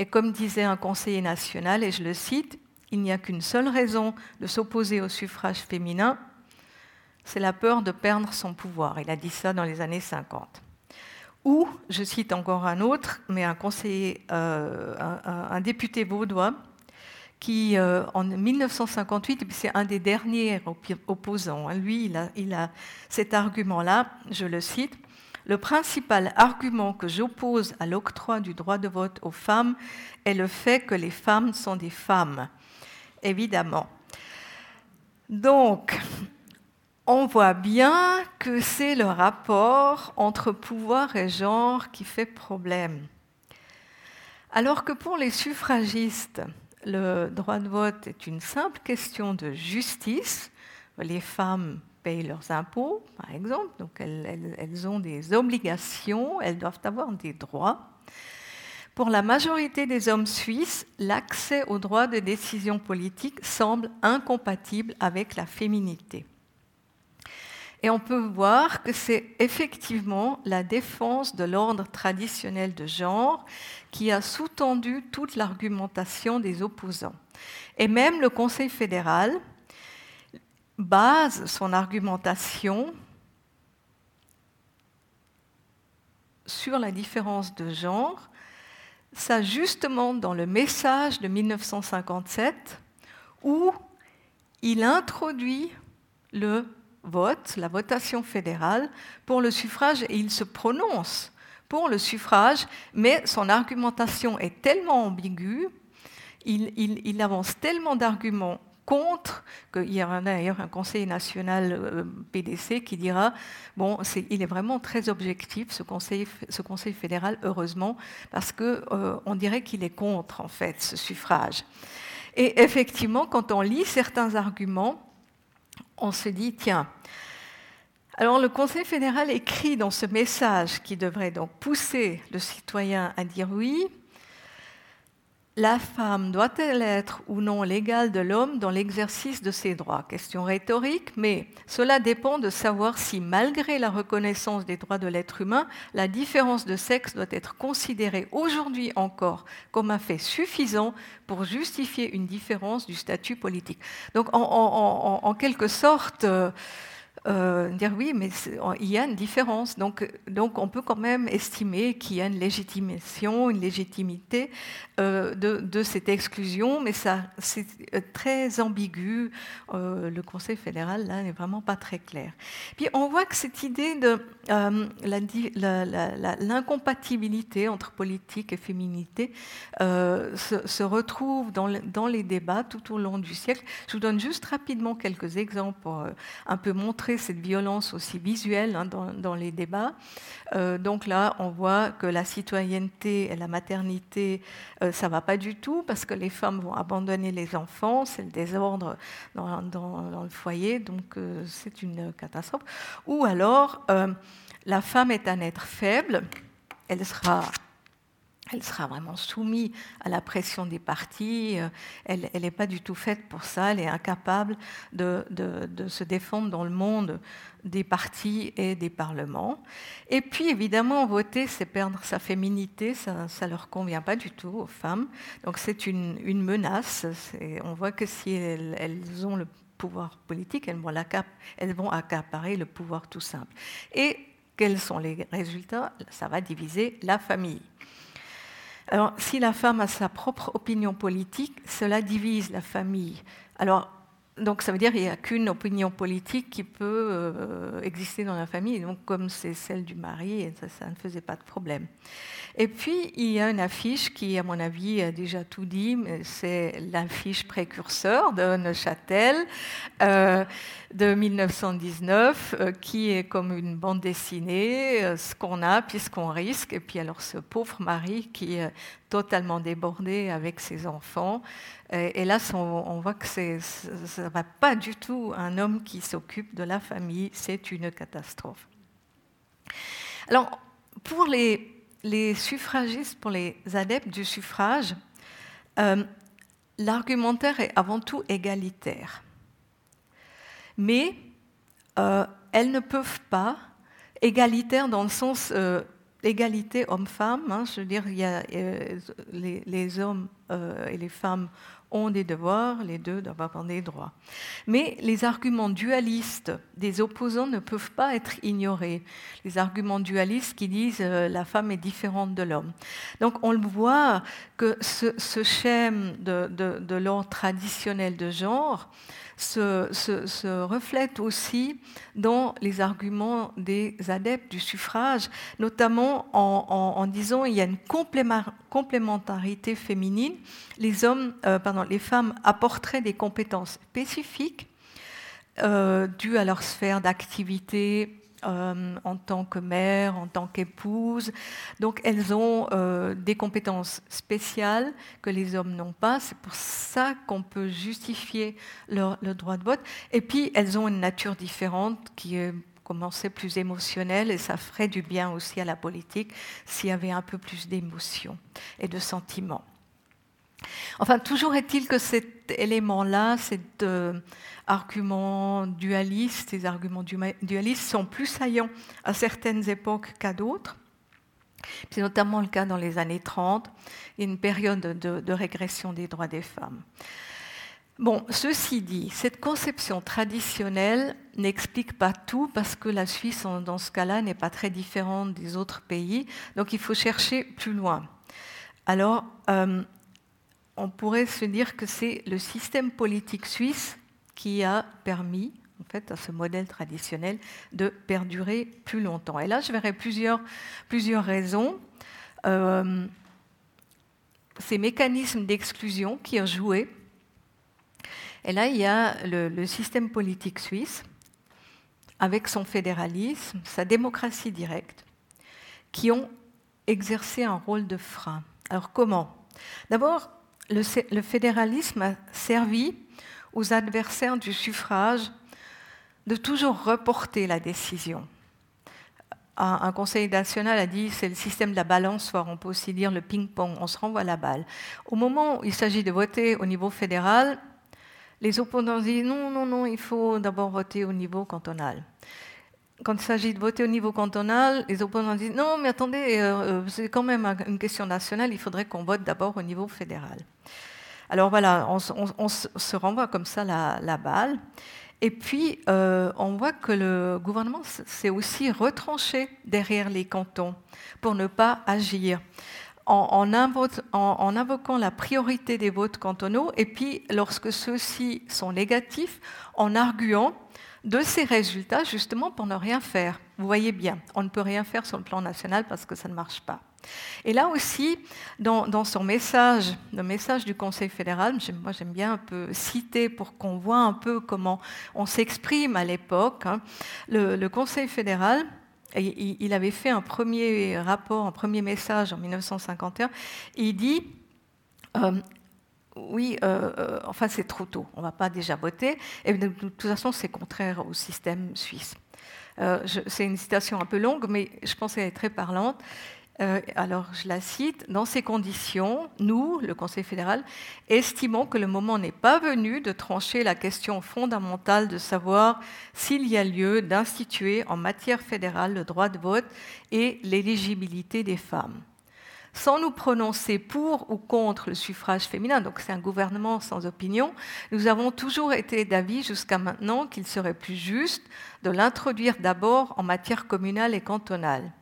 Et comme disait un conseiller national, et je le cite, il n'y a qu'une seule raison de s'opposer au suffrage féminin, c'est la peur de perdre son pouvoir. Il a dit ça dans les années 50. Ou, je cite encore un autre, mais un conseiller, euh, un, député vaudois, qui euh, en 1958, c'est un des derniers opposants, hein, lui, il a cet argument-là, je le cite, le principal argument que j'oppose à l'octroi du droit de vote aux femmes est le fait que les femmes sont des femmes, évidemment. Donc, on voit bien que c'est le rapport entre pouvoir et genre qui fait problème. Alors que pour les suffragistes, le droit de vote est une simple question de justice, les femmes payent leurs impôts, par exemple, donc elles, elles ont des obligations, elles doivent avoir des droits. Pour la majorité des hommes suisses, l'accès au droit de décision politique semble incompatible avec la féminité. Et on peut voir que c'est effectivement la défense de l'ordre traditionnel de genre qui a sous-tendu toute l'argumentation des opposants. Et même le Conseil fédéral base son argumentation sur la différence de genre, ça justement dans le message de 1957 où il introduit le vote, la votation fédérale pour le suffrage et il se prononce pour le suffrage, mais son argumentation est tellement ambiguë, il, avance tellement d'arguments contre qu'il y aura d'ailleurs un conseil national euh, PDC qui dira bon, il est vraiment très objectif ce conseil, fédéral, heureusement, parce qu'on euh, dirait qu'il est contre en fait ce suffrage. Et effectivement, quand on lit certains arguments, on se dit tiens, alors le Conseil fédéral écrit dans ce message qui devrait donc pousser le citoyen à dire oui, la femme doit-elle être ou non l'égale de l'homme dans l'exercice de ses droits? Question rhétorique, mais cela dépend de savoir si, malgré la reconnaissance des droits de l'être humain, la différence de sexe doit être considérée aujourd'hui encore comme un fait suffisant pour justifier une différence du statut politique. Donc, en, quelque sorte, euh, dire oui, mais il y a une différence. Donc, donc on peut quand même estimer qu'il y a une légitimation, une légitimité euh, de, cette exclusion, mais c'est euh, très ambigu. le Conseil fédéral, là, n'est vraiment pas très clair. Puis on voit que cette idée de l'incompatibilité entre politique et féminité se, se, retrouve dans, dans les débats tout au long du siècle. Je vous donne juste rapidement quelques exemples pour un peu montrer cette violence aussi visuelle hein, dans, les débats. Euh, donc là, on voit que la citoyenneté et la maternité, euh, ça va pas du tout parce que les femmes vont abandonner les enfants, c'est le désordre dans, le foyer, donc euh, c'est une catastrophe. Ou alors, la femme est un être faible, elle sera elle sera vraiment soumise à la pression des partis. Euh, elle n'est pas du tout faite pour ça. Elle est incapable de, se défendre dans le monde des partis et des parlements. Et puis, évidemment, voter, c'est perdre sa féminité. Ça ne leur convient pas du tout aux femmes. Donc, c'est une, menace. On voit que si elles, ont le pouvoir politique, elles vont, elles vont accaparer le pouvoir tout simple. Et quels sont les résultats? Ça va diviser la famille. Alors, si la femme a sa propre opinion politique, cela divise la famille. Alors, donc ça veut dire qu'il n'y a qu'une opinion politique qui peut euh, exister dans la famille, donc comme c'est celle du mari, ça, ne faisait pas de problème. Et puis il y a une affiche qui, à mon avis, a déjà tout dit, c'est l'affiche précurseur de Neuchâtel euh, de 1919, euh, qui est comme une bande dessinée, ce qu'on a puis ce qu'on risque, et puis alors ce pauvre mari qui est totalement débordé avec ses enfants. Et, là, on, voit que ça ne va pas du tout un homme qui s'occupe de la famille, c'est une catastrophe. Alors, pour les, suffragistes, pour les adeptes du suffrage, euh, l'argumentaire est avant tout égalitaire. Mais euh, elles ne peuvent pas, égalitaire dans le sens euh, égalité homme-femme, hein, je veux dire, il y a, les, les, hommes et les femmes ont des devoirs, les deux doivent avoir des droits. Mais les arguments dualistes des opposants ne peuvent pas être ignorés. Les arguments dualistes qui disent euh, la femme est différente de l'homme. Donc on le voit que ce, ce schème de, de l'ordre traditionnel de genre se, reflète aussi dans les arguments des adeptes du suffrage, notamment en, disant qu'il y a une complémentarité féminine. Euh, les femmes apporteraient des compétences spécifiques euh, dues à leur sphère d'activité, euh, en tant que mère, en tant qu'épouse. Donc elles ont des compétences spéciales que les hommes n'ont pas. C'est pour ça qu'on peut justifier leur, le droit de vote. Et puis elles ont une nature différente qui est plus émotionnelle et ça ferait du bien aussi à la politique s'il y avait un peu plus d'émotion et de sentiments. Enfin, toujours est-il que cet élément-là, cet euh, argument dualiste, ces arguments dualistes sont plus saillants à certaines époques qu'à d'autres. C'est notamment le cas dans les années 30, une période de, régression des droits des femmes. Bon, ceci dit, cette conception traditionnelle n'explique pas tout parce que la Suisse, dans ce cas-là, n'est pas très différente des autres pays. Donc il faut chercher plus loin. Alors, euh, on pourrait se dire que c'est le système politique suisse qui a permis en fait, à ce modèle traditionnel de perdurer plus longtemps. Et là, je verrai plusieurs, plusieurs raisons. Euh, ces mécanismes d'exclusion qui ont joué. Et là, il y a le, système politique suisse, avec son fédéralisme, sa démocratie directe, qui ont exercé un rôle de frein. Alors comment? D'abord, le, fédéralisme a servi aux adversaires du suffrage de toujours reporter la décision. Un, conseil national a dit c'est le système de la balance, on peut aussi dire le ping-pong, on se renvoie la balle. Au moment où il s'agit de voter au niveau fédéral, les opposants disent non, non, non, il faut d'abord voter au niveau cantonal. Quand il s'agit de voter au niveau cantonal, les opposants disent non, mais attendez, euh, euh, c'est quand même une question nationale, il faudrait qu'on vote d'abord au niveau fédéral. Alors voilà, on, se renvoie comme ça la, balle. Et puis, euh, on voit que le gouvernement s'est aussi retranché derrière les cantons pour ne pas agir. En, invoquant la priorité des votes cantonaux, et puis lorsque ceux-ci sont négatifs, en arguant de ces résultats justement pour ne rien faire. Vous voyez bien, on ne peut rien faire sur le plan national parce que ça ne marche pas. Et là aussi, dans, son message, le message du Conseil fédéral, moi j'aime bien un peu citer pour qu'on voit un peu comment on s'exprime à l'époque. Hein. Le, Conseil fédéral, il, avait fait un premier rapport, un premier message en 1951. il dit euh, oui, euh, euh, enfin c'est trop tôt, on ne va pas déjà voter. Et de, toute façon, c'est contraire au système suisse. c'est une citation un peu longue, mais je pense qu'elle est très parlante. Euh, alors je la cite, dans ces conditions, nous, le Conseil fédéral, estimons que le moment n'est pas venu de trancher la question fondamentale de savoir s'il y a lieu d'instituer en matière fédérale le droit de vote et l'éligibilité des femmes. Sans nous prononcer pour ou contre le suffrage féminin, donc c'est un gouvernement sans opinion, nous avons toujours été d'avis jusqu'à maintenant qu'il serait plus juste de l'introduire d'abord en matière communale et cantonale.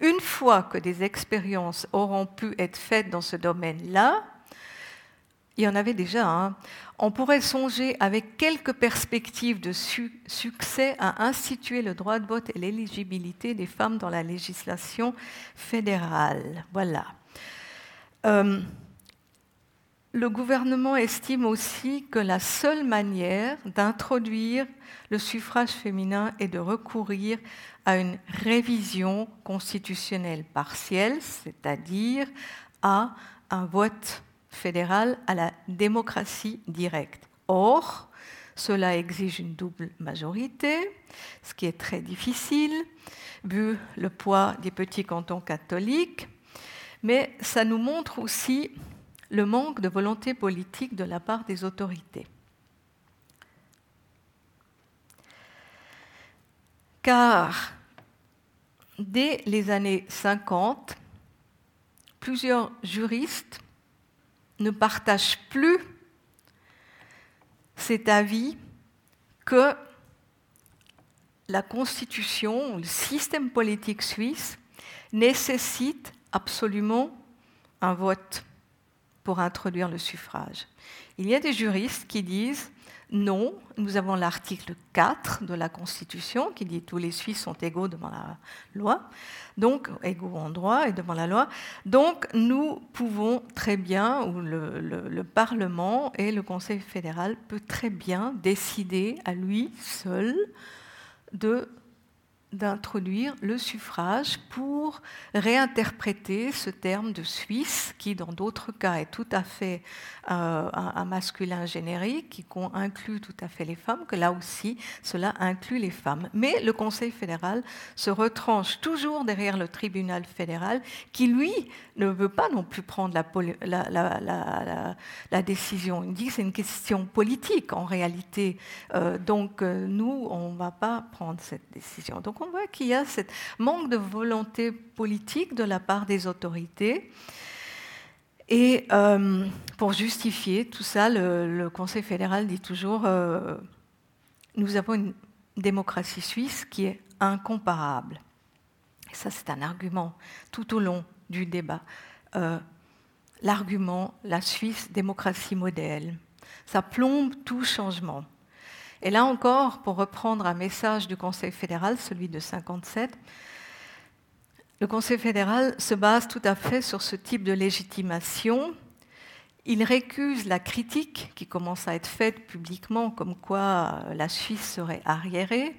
Une fois que des expériences auront pu être faites dans ce domaine-là, il y en avait déjà, hein, on pourrait songer avec quelques perspectives de succès à instituer le droit de vote et l'éligibilité des femmes dans la législation fédérale. Voilà. Euh, le gouvernement estime aussi que la seule manière d'introduire le suffrage féminin est de recourir à une révision constitutionnelle partielle, c'est-à-dire à un vote fédéral à la démocratie directe. Or, cela exige une double majorité, ce qui est très difficile, vu le poids des petits cantons catholiques, mais ça nous montre aussi le manque de volonté politique de la part des autorités. Car dès les années 50, plusieurs juristes ne partagent plus cet avis que la constitution, le système politique suisse nécessite absolument un vote pour introduire le suffrage. Il y a des juristes qui disent non, nous avons l'article 4 de la Constitution qui dit tous les Suisses sont égaux devant la loi, donc égaux en droit et devant la loi. Donc nous pouvons très bien, ou le, le Parlement et le Conseil fédéral peut très bien décider à lui seul de d'introduire le suffrage pour réinterpréter ce terme de Suisse qui, dans d'autres cas, est tout à fait euh, un, masculin générique, qui inclut tout à fait les femmes, que là aussi, cela inclut les femmes. Mais le Conseil fédéral se retranche toujours derrière le tribunal fédéral, qui, lui, ne veut pas non plus prendre la, décision. Il dit que c'est une question politique, en réalité. Euh, donc, euh, nous, on ne va pas prendre cette décision. Donc, on voit qu'il y a ce manque de volonté politique de la part des autorités. Et euh, pour justifier tout ça, le, Conseil fédéral dit toujours euh, nous avons une démocratie suisse qui est incomparable. Et ça, c'est un argument tout au long du débat. Euh, l'argument la Suisse, démocratie modèle. Ça plombe tout changement. Et là encore, pour reprendre un message du Conseil fédéral, celui de 57, le Conseil fédéral se base tout à fait sur ce type de légitimation. Il récuse la critique qui commence à être faite publiquement comme quoi la Suisse serait arriérée,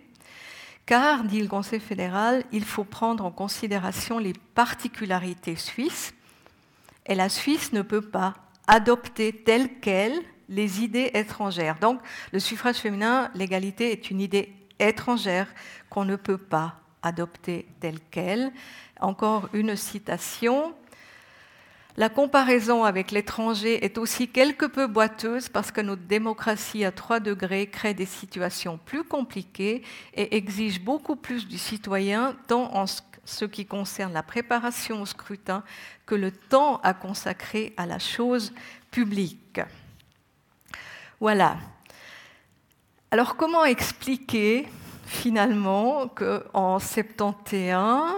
car, dit le Conseil fédéral, il faut prendre en considération les particularités suisses, et la Suisse ne peut pas adopter telles quelles les idées étrangères. Donc, le suffrage féminin, l'égalité est une idée étrangère qu'on ne peut pas adopter telle qu'elle. Encore une citation. La comparaison avec l'étranger est aussi quelque peu boiteuse parce que notre démocratie à trois degrés crée des situations plus compliquées et exige beaucoup plus du citoyen, tant en ce qui concerne la préparation au scrutin que le temps à consacrer à la chose publique. Voilà. Alors comment expliquer finalement qu'en 71,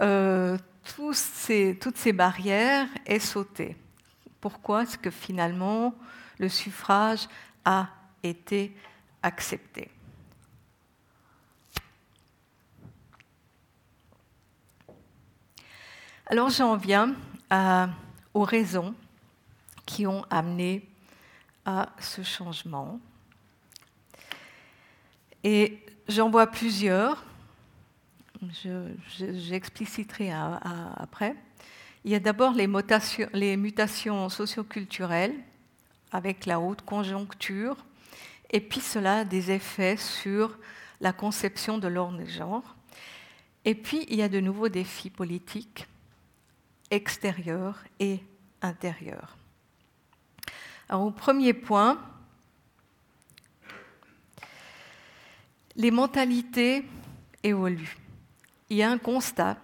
euh, toutes ces barrières aient sauté? Pourquoi est-ce que finalement le suffrage a été accepté? Alors j'en viens aux raisons qui ont amené à ce changement. Et j'en vois plusieurs, j'expliciterai après. Il y a d'abord les, les mutations socioculturelles avec la haute conjoncture, et puis cela a des effets sur la conception de l'ordre des genres. Et puis il y a de nouveaux défis politiques extérieurs et intérieurs. Alors, au premier point, les mentalités évoluent. Il y a un constat.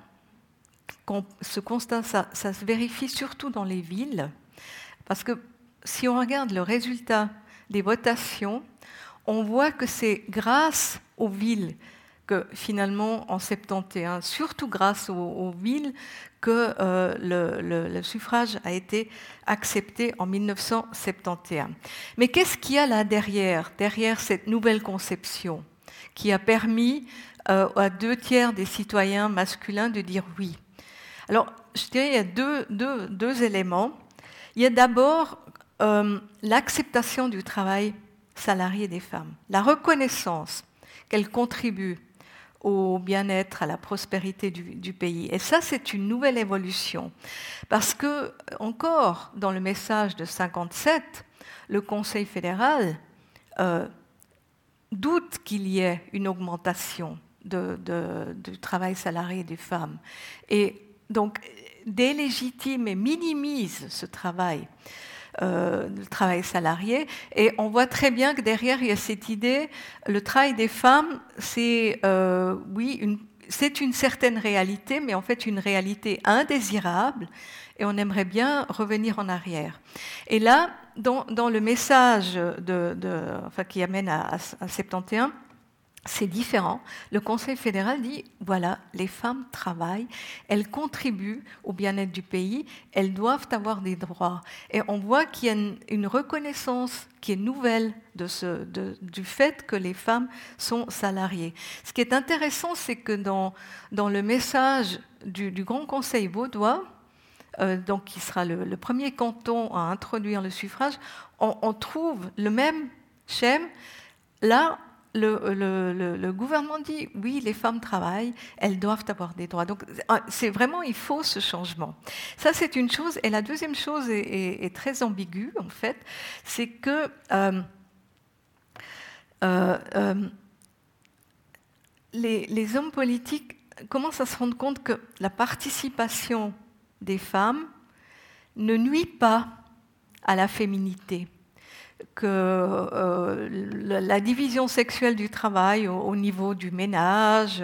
Ce constat, ça, ça, se vérifie surtout dans les villes, parce que si on regarde le résultat des votations, on voit que c'est grâce aux villes que finalement, en 71, surtout grâce aux villes, que euh, le, suffrage a été accepté en 1971. Mais qu'est-ce qu'il y a là derrière, derrière cette nouvelle conception qui a permis euh, à deux tiers des citoyens masculins de dire oui? Alors, je dirais qu'il y a deux, éléments. Il y a d'abord euh, l'acceptation du travail salarié des femmes, la reconnaissance qu'elles contribuent au bien-être, à la prospérité du, pays. Et ça, c'est une nouvelle évolution. Parce que, encore, dans le message de 57, le Conseil fédéral euh, doute qu'il y ait une augmentation du travail salarié des femmes. Et donc, délégitime et minimise ce travail euh, le travail salarié. Et on voit très bien que derrière, il y a cette idée, le travail des femmes, c'est, euh, oui, une, c'est une certaine réalité, mais en fait une réalité indésirable, et on aimerait bien revenir en arrière. Et là, dans, le message qui amène à 71, c'est différent. Le Conseil fédéral dit, voilà, les femmes travaillent, elles contribuent au bien-être du pays, elles doivent avoir des droits. Et on voit qu'il y a une, reconnaissance qui est nouvelle du fait que les femmes sont salariées. Ce qui est intéressant, c'est que dans, dans le message du, Grand Conseil vaudois, euh, donc qui sera le, premier canton à introduire le suffrage, on, on trouve le même schème. Là, le, gouvernement dit oui, les femmes travaillent, elles doivent avoir des droits. Donc c'est vraiment, il faut ce changement. Ça, c'est une chose. Et la deuxième chose est, très ambiguë, en fait, c'est que euh, euh, euh, les hommes politiques commencent à se rendre compte que la participation des femmes ne nuit pas à la féminité que euh, la division sexuelle du travail au, niveau du ménage,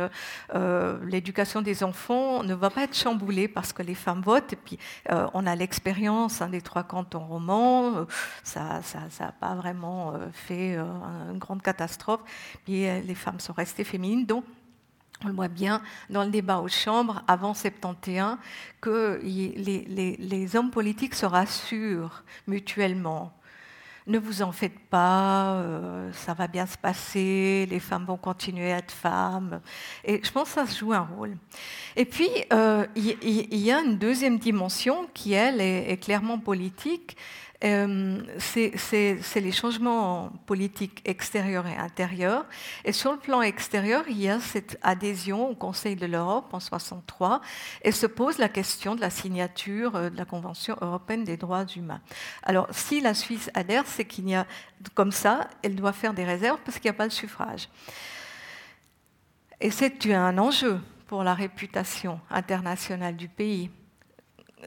euh, l'éducation des enfants ne va pas être chamboulée parce que les femmes votent. Et puis, euh, on a l'expérience hein, des trois cantons romans, ça n'a pas vraiment fait une grande catastrophe. Puis, les femmes sont restées féminines. Donc, on le voit bien dans le débat aux chambres avant 71 que les hommes politiques se rassurent mutuellement ne vous en faites pas, ça va bien se passer, les femmes vont continuer à être femmes. Et je pense que ça joue un rôle. Et puis, il y, a une deuxième dimension qui, elle, est clairement politique euh, c'est les changements politiques extérieurs et intérieurs. Et sur le plan extérieur, il y a cette adhésion au Conseil de l'Europe en 63 et se pose la question de la signature euh, de la Convention européenne des droits humains. Alors, si la Suisse adhère, c'est qu'il y a, comme ça, elle doit faire des réserves parce qu'il n'y a pas de suffrage. Et c'est un enjeu pour la réputation internationale du pays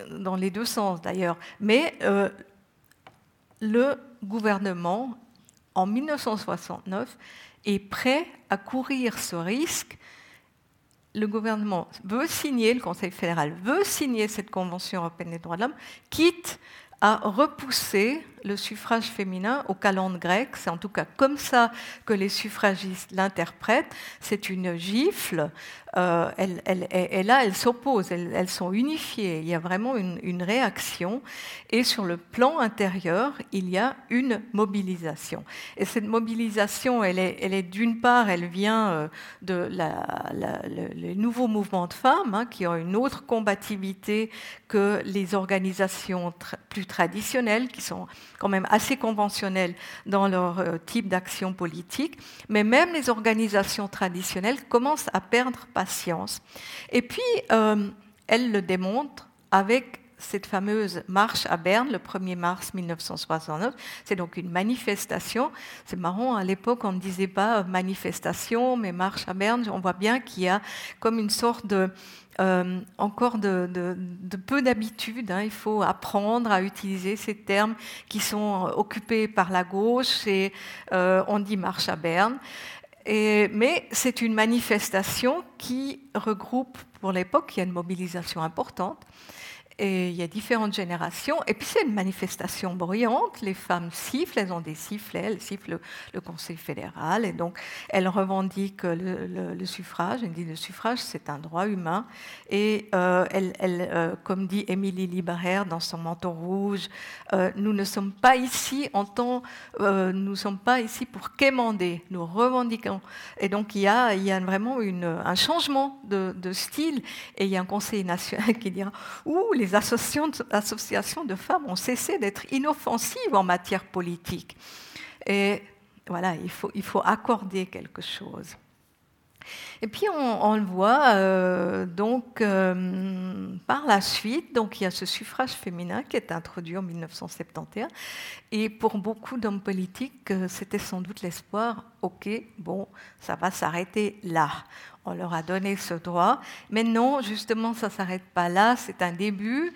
dans les deux sens d'ailleurs. Mais euh, le gouvernement, en 1969, est prêt à courir ce risque. Le gouvernement veut signer, le Conseil fédéral veut signer cette Convention européenne des droits de l'homme, quitte à repousser le suffrage féminin au calendrier grec. C'est en tout cas comme ça que les suffragistes l'interprètent. C'est une gifle. Euh, et là, elles s'opposent, elles, sont unifiées. Il y a vraiment une, réaction. Et sur le plan intérieur, il y a une mobilisation. Et cette mobilisation, elle est, d'une part, elle vient euh, de les nouveaux mouvements de femmes hein, qui ont une autre combativité que les organisations plus traditionnelles, qui sont quand même assez conventionnels dans leur euh, type d'action politique, mais même les organisations traditionnelles commencent à perdre Et puis, euh, elles le démontrent avec cette fameuse marche à Berne le 1er mars 1969. C'est donc une manifestation. C'est marrant, à l'époque, on ne disait pas manifestation, mais marche à Berne. On voit bien qu'il y a comme une sorte de euh, encore de, peu d'habitude. Hein. Il faut apprendre à utiliser ces termes qui sont occupés par la gauche et euh, on dit marche à Berne. Mais c'est une manifestation qui regroupe, pour l'époque, il y a une mobilisation importante, et il y a différentes générations. Et puis c'est une manifestation bruyante. Les femmes sifflent, elles ont des sifflets, elles sifflent le, Conseil fédéral. Et donc elles revendiquent le, suffrage. Elles disent le suffrage, c'est un droit humain. Et euh, euh, comme dit Émilie Liberaire dans son manteau rouge, euh, nous ne sommes pas ici en tant, nous sommes pas ici pour quémander. Nous revendiquons. Et donc il y a, vraiment un changement de, de, style. Et il y a un Conseil national qui dira ouh les les associations de femmes ont cessé d'être inoffensives en matière politique. Et voilà, il faut, il faut accorder quelque chose. Et puis on, le voit euh, donc euh, par la suite, donc il y a ce suffrage féminin qui est introduit en 1971, et pour beaucoup d'hommes politiques, euh, c'était sans doute l'espoir. Ok, bon, ça va s'arrêter là on leur a donné ce droit. Mais non, justement, ça ne s'arrête pas là, c'est un début.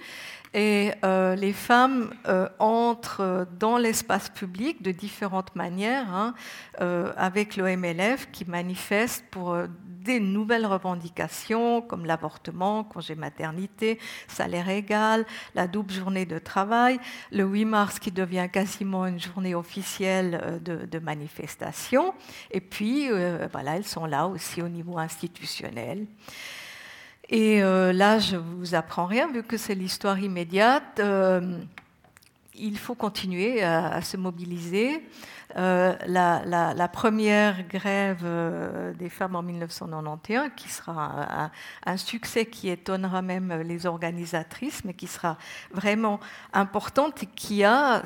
Et euh, les femmes euh, entrent dans l'espace public de différentes manières, hein, euh, avec le MLF qui manifeste pour des nouvelles revendications comme l'avortement, congé maternité, salaire égal, la double journée de travail, le 8 mars qui devient quasiment une journée officielle de, de manifestation. Et puis, voilà, elles sont là aussi au niveau institutionnel. Et euh, là, je ne vous apprends rien, vu que c'est l'histoire immédiate. Euh, il faut continuer à se mobiliser. Euh, la, première grève euh, des femmes en 1991, qui sera un, succès qui étonnera même les organisatrices, mais qui sera vraiment importante et qui a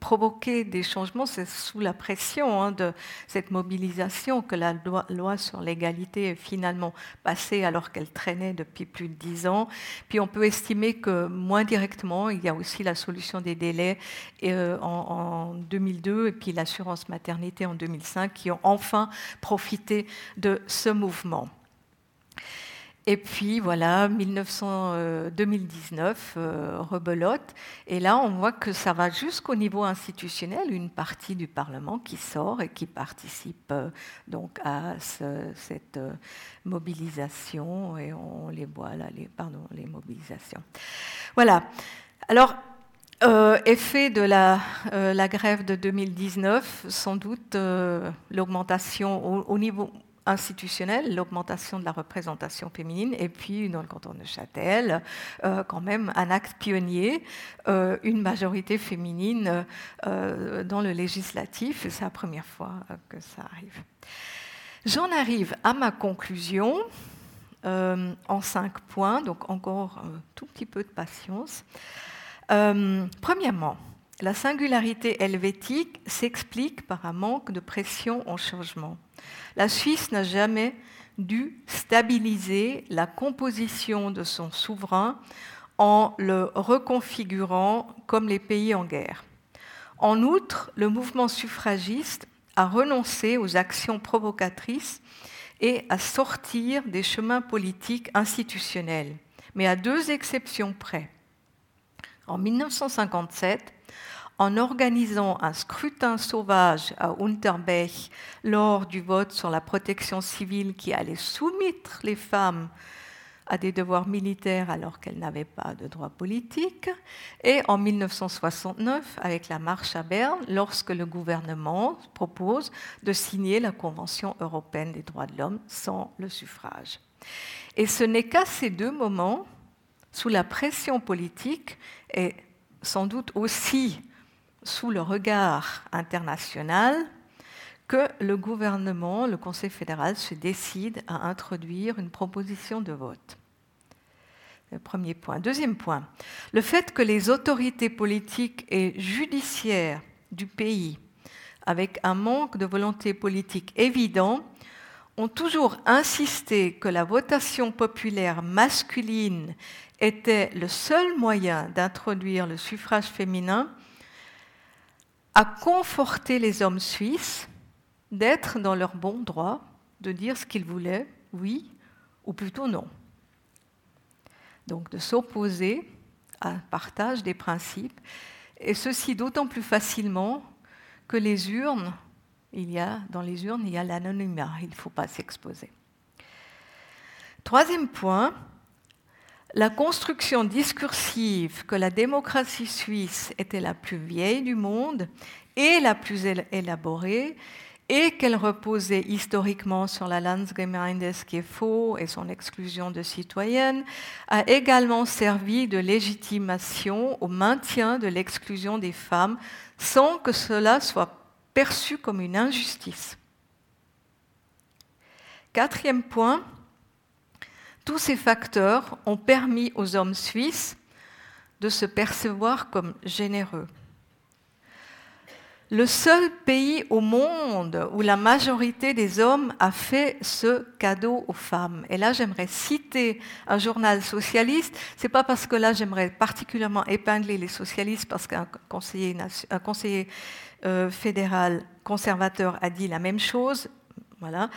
provoqué des changements. C'est sous la pression hein, de cette mobilisation que la loi, sur l'égalité est finalement passée alors qu'elle traînait depuis plus de dix ans. Puis on peut estimer que moins directement, il y a aussi la solution des délais euh, en, en 2002 et puis la assurance maternité en 2005 qui ont enfin profité de ce mouvement. Et puis voilà, 1900, 2019, euh, euh, rebelote. Et là, on voit que ça va jusqu'au niveau institutionnel, une partie du Parlement qui sort et qui participe euh, donc à cette mobilisation. Et on les voit là, les, pardon, les mobilisations. Voilà. Alors, euh, effet de la, euh, grève de 2019, sans doute euh, l'augmentation au, niveau institutionnelle, l'augmentation de la représentation féminine, et puis dans le canton de Châtel, quand même un acte pionnier, une majorité féminine dans le législatif, c'est la première fois que ça arrive. J'en arrive à ma conclusion en cinq points, donc encore un tout petit peu de patience. Premièrement, la singularité helvétique s'explique par un manque de pression en changement. La Suisse n'a jamais dû stabiliser la composition de son souverain en le reconfigurant comme les pays en guerre. En outre, le mouvement suffragiste a renoncé aux actions provocatrices et à sortir des chemins politiques institutionnels, mais à deux exceptions près. En 1957, en organisant un scrutin sauvage à Unterbech lors du vote sur la protection civile qui allait soumettre les femmes à des devoirs militaires alors qu'elles n'avaient pas de droits politiques, et en 1969 avec la marche à Berne lorsque le gouvernement propose de signer la Convention européenne des droits de l'homme sans le suffrage. Et ce n'est qu'à ces deux moments, sous la pression politique et sans doute aussi sous le regard international que le gouvernement, le Conseil fédéral, se décide à introduire une proposition de vote. Premier point. Deuxième point, le fait que les autorités politiques et judiciaires du pays, avec un manque de volonté politique évident, ont toujours insisté que la votation populaire masculine était le seul moyen d'introduire le suffrage féminin à conforter les hommes suisses d'être dans leur bon droit, de dire ce qu'ils voulaient, oui ou plutôt non. Donc de s'opposer à un partage des principes, et ceci d'autant plus facilement que les urnes, il y a, dans les urnes, il y a l'anonymat, il ne faut pas s'exposer. Troisième point, la construction discursive que la démocratie suisse était la plus vieille du monde et la plus élaborée, et qu'elle reposait historiquement sur la Landsgemeinde, ce qui est faux, et son exclusion de citoyennes, a également servi de légitimation au maintien de l'exclusion des femmes sans que cela soit perçu comme une injustice. Quatrième point, tous ces facteurs ont permis aux hommes suisses de se percevoir comme généreux. Le seul pays au monde où la majorité des hommes a fait ce cadeau aux femmes. Et là, j'aimerais citer un journal socialiste. C'est pas parce que là, j'aimerais particulièrement épingler les socialistes parce qu'un conseiller, un conseiller euh, fédéral conservateur a dit la même chose. Voilà.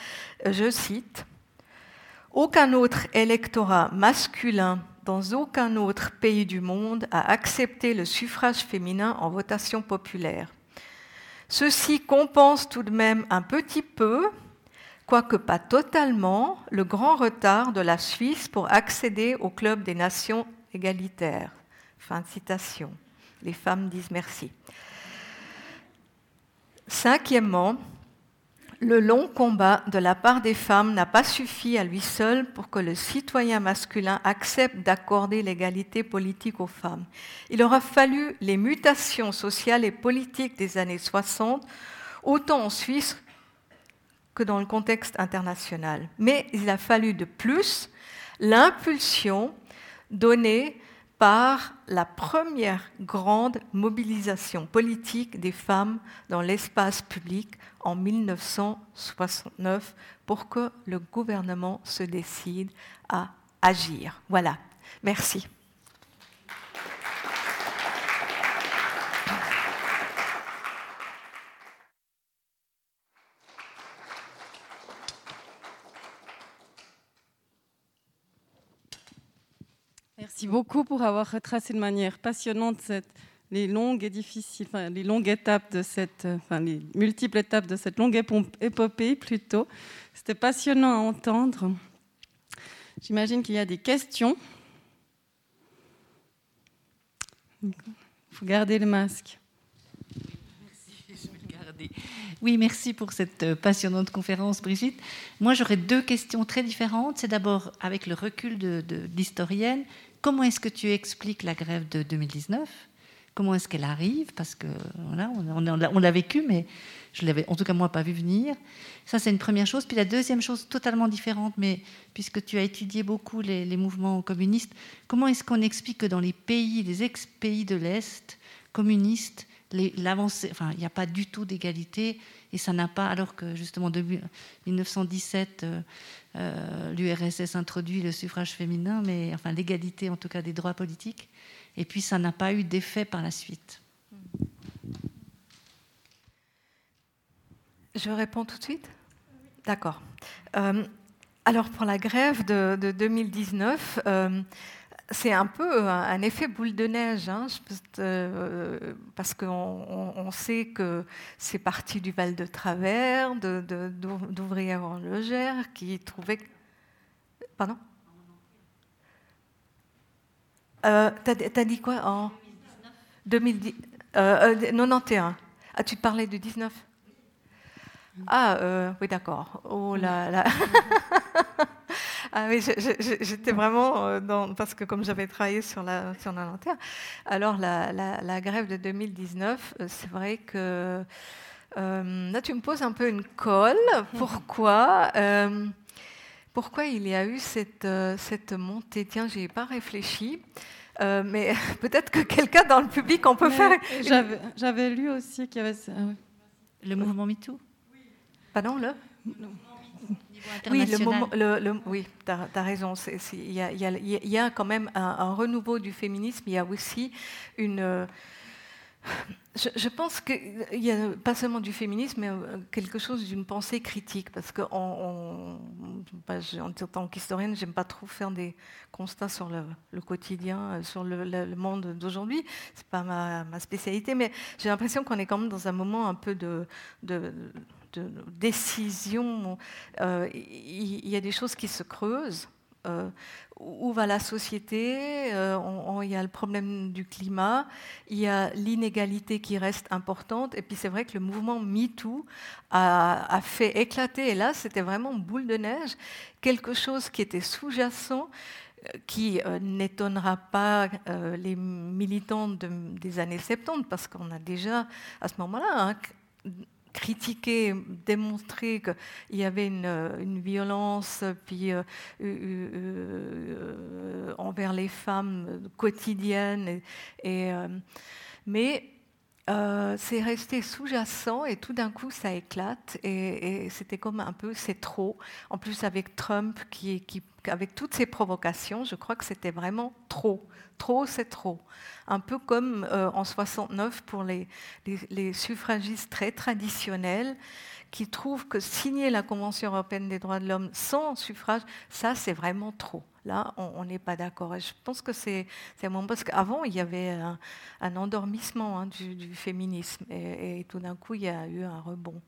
Je cite. Aucun autre électorat masculin dans aucun autre pays du monde a accepté le suffrage féminin en votation populaire. Ceci compense tout de même un petit peu, quoique pas totalement, le grand retard de la Suisse pour accéder au club des nations égalitaires. Fin de citation. Les femmes disent merci. Cinquièmement, le long combat de la part des femmes n'a pas suffi à lui seul pour que le citoyen masculin accepte d'accorder l'égalité politique aux femmes. Il aura fallu les mutations sociales et politiques des années 60, autant en Suisse que dans le contexte international. Mais il a fallu de plus l'impulsion donnée par la première grande mobilisation politique des femmes dans l'espace public en 1969 pour que le gouvernement se décide à agir. Voilà. Merci. Merci beaucoup pour avoir retracé de manière passionnante les longues et difficiles, enfin, les longues étapes de cette, enfin, les multiples étapes de cette longue épopée plutôt. C'était passionnant à entendre. J'imagine qu'il y a des questions. Il faut garder le masque. Merci. Oui, merci pour cette euh, passionnante conférence, Brigitte. Moi, j'aurais deux questions très différentes. C'est d'abord, avec le recul de, comment est-ce que tu expliques la grève de 2019 Comment est-ce qu'elle arrive? Parce que voilà, on, l'a vécu, mais je l'avais en tout cas moi pas vu venir. Ça, c'est une première chose. Puis la deuxième chose, totalement différente, mais puisque tu as étudié beaucoup les, les mouvements communistes, comment est-ce qu'on explique que dans les pays, les ex-pays de l'Est communistes, l'avancée, il n'y a pas du tout d'égalité et ça n'a pas, alors que justement depuis 1917, euh, euh l'URSS introduit le suffrage féminin, mais enfin l'égalité en tout cas des droits politiques, et puis ça n'a pas eu d'effet par la suite. Je réponds tout de suite? D'accord. Euh, alors pour la grève de, 2019, c'est un peu un effet boule de neige, hein, euh, parce qu'on sait que c'est parti du Val de Travers, d'ouvrières horlogères qui trouvaient. Pardon? Euh, T'as as dit quoi En 2010, euh, 91. Euh, ah, tu parlais de 19 Ah, euh, oui, d'accord. Oh là là Ah oui, j'étais vraiment euh, dans. Parce que comme j'avais travaillé sur la, sur alors la, la, grève de 2019, euh, c'est vrai que. Euh, là, tu me poses un peu une colle. Pourquoi Pourquoi il y a eu cette, cette montée? Tiens, j'y ai pas réfléchi. mais peut-être que quelqu'un dans le public, on peut faire. J'avais lu aussi qu'il y avait. Ah le mouvement MeToo? Pardon, le? Oui, le, oui tu as, raison. Il y, a quand même un, renouveau du féminisme. Il y a aussi une. Je, pense qu'il n'y a pas seulement du féminisme, mais euh, quelque chose d'une pensée critique. Parce que en tant qu'historienne, j'aime pas trop faire des constats sur le, quotidien, euh, sur le, monde d'aujourd'hui. C'est pas ma, ma, spécialité, mais j'ai l'impression qu'on est quand même dans un moment un peu de, de de décision, euh, il y, a des choses qui se creusent. Euh, où va la société euh, Il y a le problème du climat, il y a l'inégalité qui reste importante, et puis c'est vrai que le mouvement MeToo a, fait éclater, et là c'était vraiment boule de neige, quelque chose qui était sous-jacent, qui n'étonnera pas les militants des années 70, parce qu'on a déjà à ce moment-là hein, critiquer, démontrer qu'il y avait une, violence puis, euh, euh, euh, envers les femmes quotidienne. Et, mais c'est resté sous-jacent et tout d'un coup ça éclate et, c'était comme un peu c'est trop. En plus avec Trump qui, qui avec toutes ces provocations, je crois que c'était vraiment trop. Trop, c'est trop. Un peu comme euh, en 69 pour les, suffragistes très traditionnels qui trouvent que signer la Convention européenne des droits de l'homme sans suffrage, ça c'est vraiment trop. Là, on n'est pas d'accord. Et je pense que c'est moment parce qu'avant il y avait un, endormissement hein, du, féminisme et tout d'un coup il y a eu un rebond.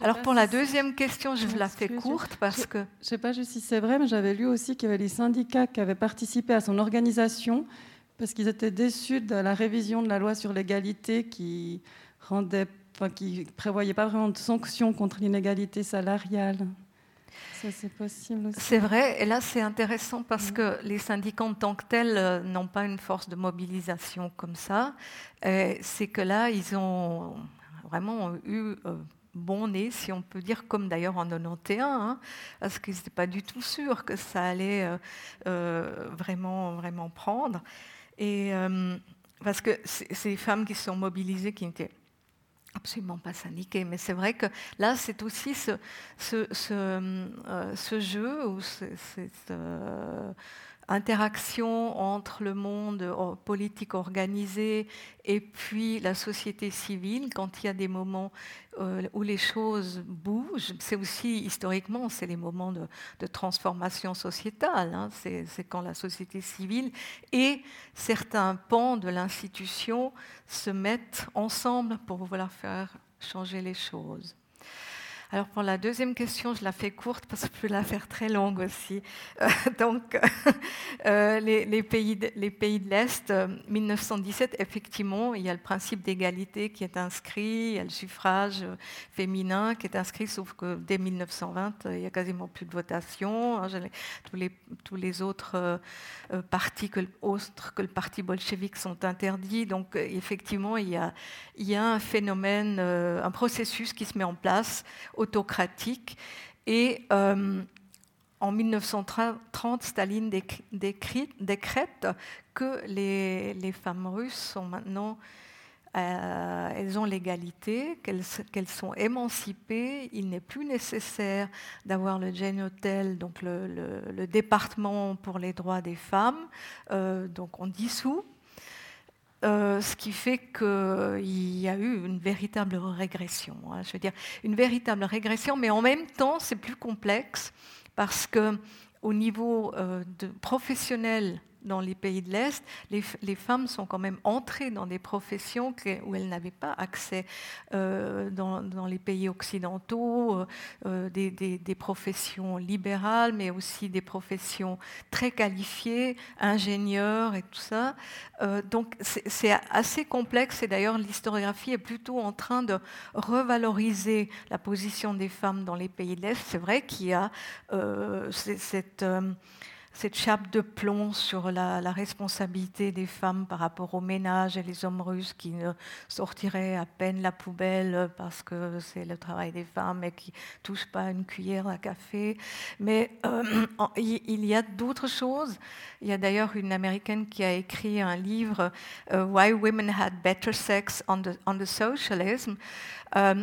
Alors pour la deuxième question, je vous la fais courte parce que... Je ne sais pas si c'est vrai, mais j'avais lu aussi qu'il y avait les syndicats qui avaient participé à son organisation parce qu'ils étaient déçus de la révision de la loi sur l'égalité qui rendait, enfin, qui prévoyait pas vraiment de sanctions contre l'inégalité salariale. Ça, c'est possible aussi. C'est vrai, et là c'est intéressant parce que les syndicats en tant que tels euh, n'ont pas une force de mobilisation comme ça. C'est que là, ils ont vraiment eu euh, bon nez, si on peut dire, comme d'ailleurs en 91, hein, parce qu'ils n'étaient pas du tout sûrs que ça allait euh, euh, vraiment, vraiment prendre. Et euh, parce que ces femmes qui sont mobilisées, qui n'étaient absolument pas syndiquées, mais c'est vrai que là, c'est aussi ce, ce, ce, jeu ou cette interaction entre le monde politique organisé et puis la société civile, quand il y a des moments euh, où les choses bougent, c'est aussi historiquement, c'est les moments de, transformation sociétale, hein. c'est quand la société civile et certains pans de l'institution se mettent ensemble pour vouloir faire changer les choses. Alors pour la deuxième question, je la fais courte parce que je peux la faire très longue aussi. Euh, donc euh, les, pays de, les pays de l'Est, 1917, euh, effectivement, il y a le principe d'égalité qui est inscrit, il y a le suffrage féminin qui est inscrit, sauf que dès 1920, il y a quasiment plus de votation. Hein, tous, les, autres partis que, que le parti bolchevique sont interdits. Donc effectivement, il y a un phénomène, un processus qui se met en place autocratique. Et euh, en 1930, Staline décrète que les, femmes russes sont maintenant, euh, elles ont l'égalité, qu'elles sont émancipées. Il n'est plus nécessaire d'avoir le Hotel, donc le, département pour les droits des femmes. Euh, donc on dissout euh, ce qui fait qu'il y a eu une véritable régression. Hein. je veux dire, une véritable régression, mais en même temps, c'est plus complexe parce que au niveau euh, professionnel dans les pays de l'Est, les, femmes sont quand même entrées dans des professions où elles n'avaient pas accès euh, dans, les pays occidentaux, euh, euh, des, professions libérales, mais aussi des professions très qualifiées, ingénieurs et tout ça. donc c'est assez complexe et d'ailleurs l'historiographie est plutôt en train de revaloriser la position des femmes dans les pays de l'Est. C'est vrai qu'il y a cette cette chape de plomb sur la, responsabilité des femmes par rapport au ménage et les hommes russes qui ne sortiraient à peine la poubelle parce que c'est le travail des femmes et qui ne touchent pas une cuillère à café. Mais euh, il y a d'autres choses. Il y a d'ailleurs une américaine qui a écrit un livre, euh, Why Women Had Better Sex on the, Socialism, euh,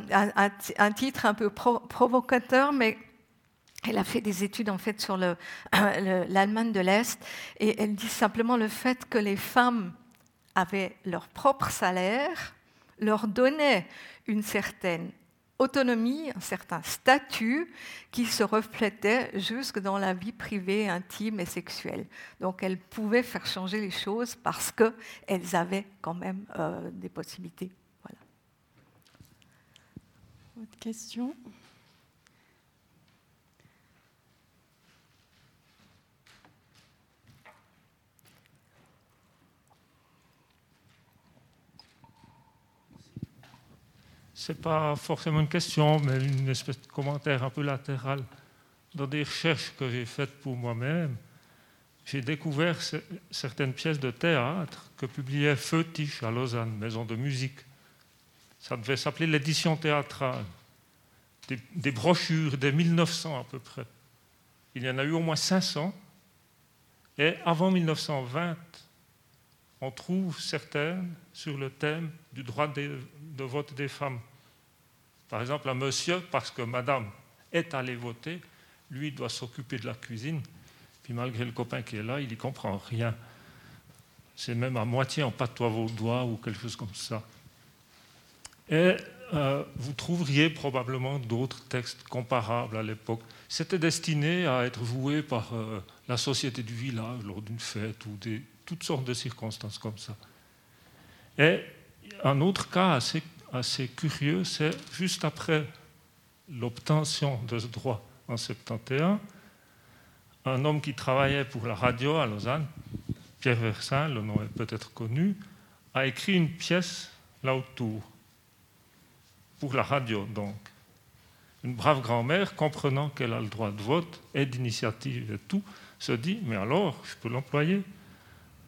un, titre un peu provocateur, mais elle a fait des études en fait sur l'Allemagne de l'Est et elle dit simplement le fait que les femmes avaient leur propre salaire leur donnait une certaine autonomie, un certain statut qui se reflétait jusque dans la vie privée, intime et sexuelle. Donc elles pouvaient faire changer les choses parce qu'elles avaient quand même euh, des possibilités. Voilà. Autre question? N'est pas forcément une question, mais une espèce de commentaire un peu latéral. Dans des recherches que j'ai faites pour moi-même, j'ai découvert certaines pièces de théâtre que publiait Feu à Lausanne, maison de musique. Ça devait s'appeler l'édition théâtrale. Des, des, brochures des 1900 à peu près. Il y en a eu au moins 500. Et avant 1920, on trouve certaines sur le thème du droit de vote des femmes. Par exemple, un monsieur, parce que madame est allée voter, lui doit s'occuper de la cuisine, puis malgré le copain qui est là, il n'y comprend rien. C'est même à moitié en patois vaudois ou quelque chose comme ça. Et euh, vous trouveriez probablement d'autres textes comparables à l'époque. C'était destiné à être voué par euh, la société du village lors d'une fête ou des, toutes sortes de circonstances comme ça. Et un autre cas assez assez curieux, c'est juste après l'obtention de ce droit en 71, un homme qui travaillait pour la radio à Lausanne, Pierre Versin, le nom est peut-être connu, a écrit une pièce là autour, pour la radio donc. Une brave grand-mère, comprenant qu'elle a le droit de vote et d'initiative et tout, se dit Mais alors, je peux l'employer?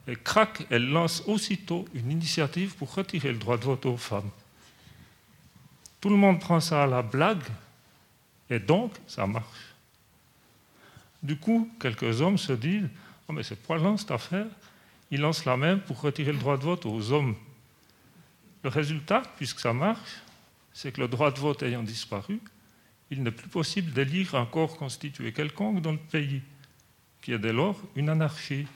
Et crac, elle lance aussitôt une initiative pour retirer le droit de vote aux femmes. Tout le monde prend ça à la blague, et donc ça marche. Du coup, quelques hommes se disent Oh, mais c'est poilant cette affaire. Ils lancent la main pour retirer le droit de vote aux hommes. Le résultat, puisque ça marche, c'est que le droit de vote ayant disparu, il n'est plus possible d'élire un corps constitué quelconque dans le pays, qui est dès lors une anarchie.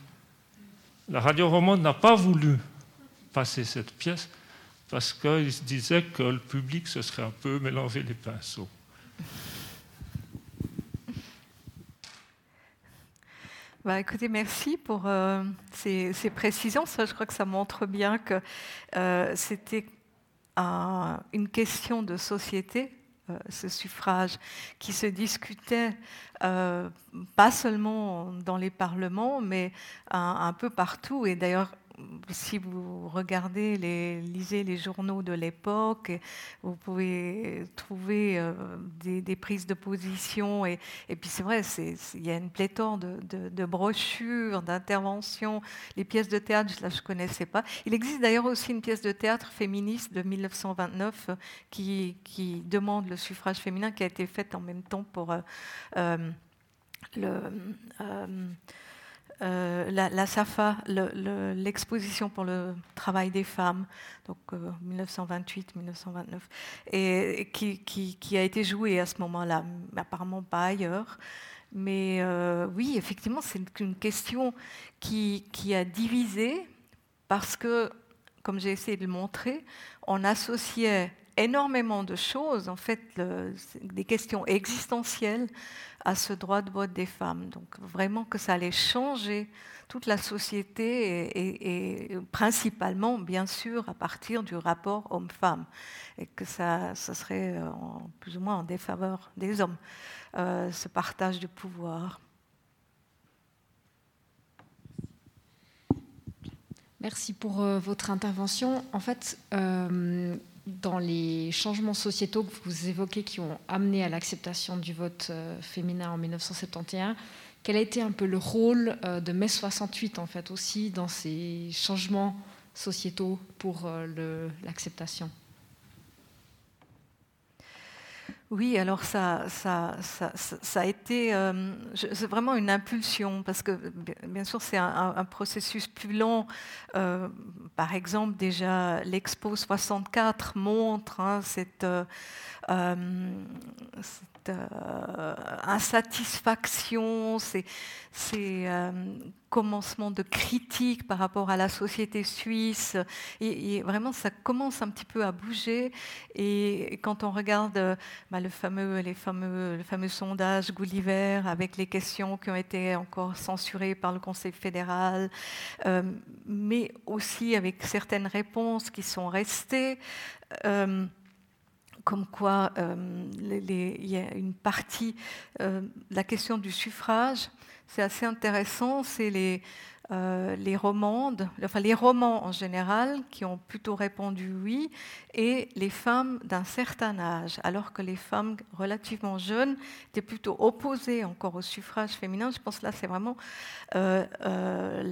La radio romande n'a pas voulu passer cette pièce parce qu'il se disait que le public se serait un peu mélangé les pinceaux. Bah, écoutez, merci pour euh, ces, précisions. Je crois que ça montre bien que euh, c'était une question de société ce suffrage qui se discutait pas seulement dans les parlements, mais un, un peu partout. Et d'ailleurs, si vous regardez, les, lisez les journaux de l'époque, vous pouvez trouver euh, des, prises de position. Et, puis c'est vrai, il y a une pléthore de, brochures, d'interventions. Les pièces de théâtre, je ne connaissais pas. Il existe d'ailleurs aussi une pièce de théâtre féministe de 1929 qui, qui, demande le suffrage féminin, qui a été faite en même temps pour euh, euh, le euh, la, SAFA, l'exposition pour le travail des femmes, donc 1928-1929, euh, et qui, a été jouée à ce moment-là, apparemment pas ailleurs. Mais euh, oui, effectivement, c'est une question qui, qui a divisé parce que, comme j'ai essayé de le montrer, on associait énormément de choses, en fait, des questions existentielles à ce droit de vote des femmes. Donc vraiment que ça allait changer toute la société et, principalement, bien sûr, à partir du rapport homme-femme, et que ça, ça serait euh, plus ou moins en défaveur des hommes, euh, ce partage de pouvoir. Merci pour euh, votre intervention. En fait, dans les changements sociétaux que vous évoquez qui ont amené à l'acceptation du vote euh, féminin en 1971, quel a été un peu le rôle euh, de mai 68 en fait aussi dans ces changements sociétaux pour euh, l'acceptation? Oui, alors ça, ça, ça, a été euh, c'est vraiment une impulsion parce que bien sûr c'est un, processus plus long. Euh, par exemple, déjà l'Expo 64 montre hein, cette, euh, euh, insatisfaction, ces, euh, commencements de critique par rapport à la société suisse. Et, vraiment, ça commence un petit peu à bouger. Et quand on regarde bah, le, fameux, les fameux, le fameux sondage Gulliver avec les questions qui ont été encore censurées par le Conseil fédéral, euh, mais aussi avec certaines réponses qui sont restées comme quoi euh, il y a une partie, euh, la question du suffrage, c'est assez intéressant, c'est les, euh, les romandes, enfin les romans en général, qui ont plutôt répondu oui, et les femmes d'un certain âge, alors que les femmes relativement jeunes étaient plutôt opposées encore au suffrage féminin. Je pense que là, c'est vraiment euh, euh,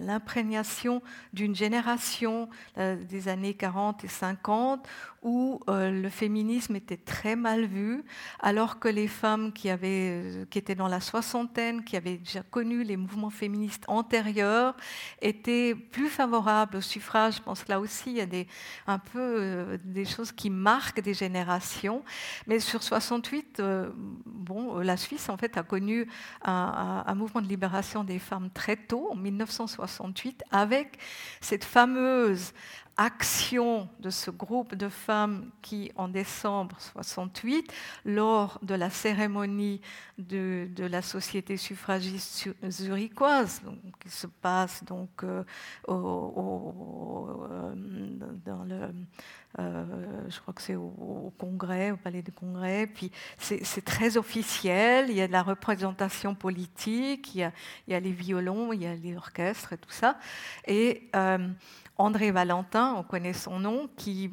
l'imprégnation d'une génération des années 40 et 50 où le féminisme était très mal vu, alors que les femmes qui, avaient, qui étaient dans la soixantaine, qui avaient déjà connu les mouvements féministes antérieure était plus favorable au suffrage. Je pense que là aussi, il y a des, un peu euh, des choses qui marquent des générations. Mais sur 68, euh, bon, la Suisse, en fait, a connu un, mouvement de libération des femmes très tôt, en 1968, avec cette fameuse action de ce groupe de femmes qui, en décembre 68, lors de la cérémonie de, la Société suffragiste zurichoise, qui se passe donc euh, euh, dans le, euh, je crois que c'est au, Congrès, au Palais du Congrès, puis c'est très officiel, il y a de la représentation politique, il y a, il y a les violons, il y a les orchestres et tout ça, et André Valentin, on connaît son nom, qui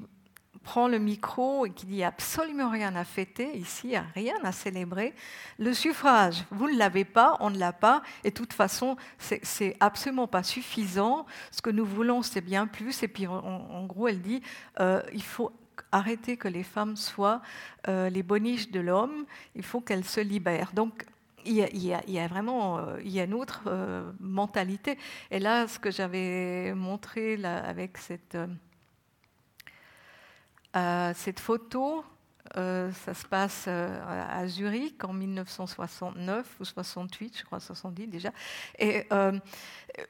prend le micro et qui dit absolument rien à fêter ici, rien à célébrer. Le suffrage, vous ne l'avez pas, on ne l'a pas, et de toute façon, c'est absolument pas suffisant. Ce que nous voulons, c'est bien plus. Et puis, en, gros, elle dit euh, il faut arrêter que les femmes soient euh, les boniches de l'homme, il faut qu'elles se libèrent. Donc, il y, a, vraiment euh, il y a une autre mentalité. Et là, ce que j'avais montré avec cette, euh, cette photo, euh, ça se passe euh, à Zurich en 1969 ou 68, je crois 70 déjà. Et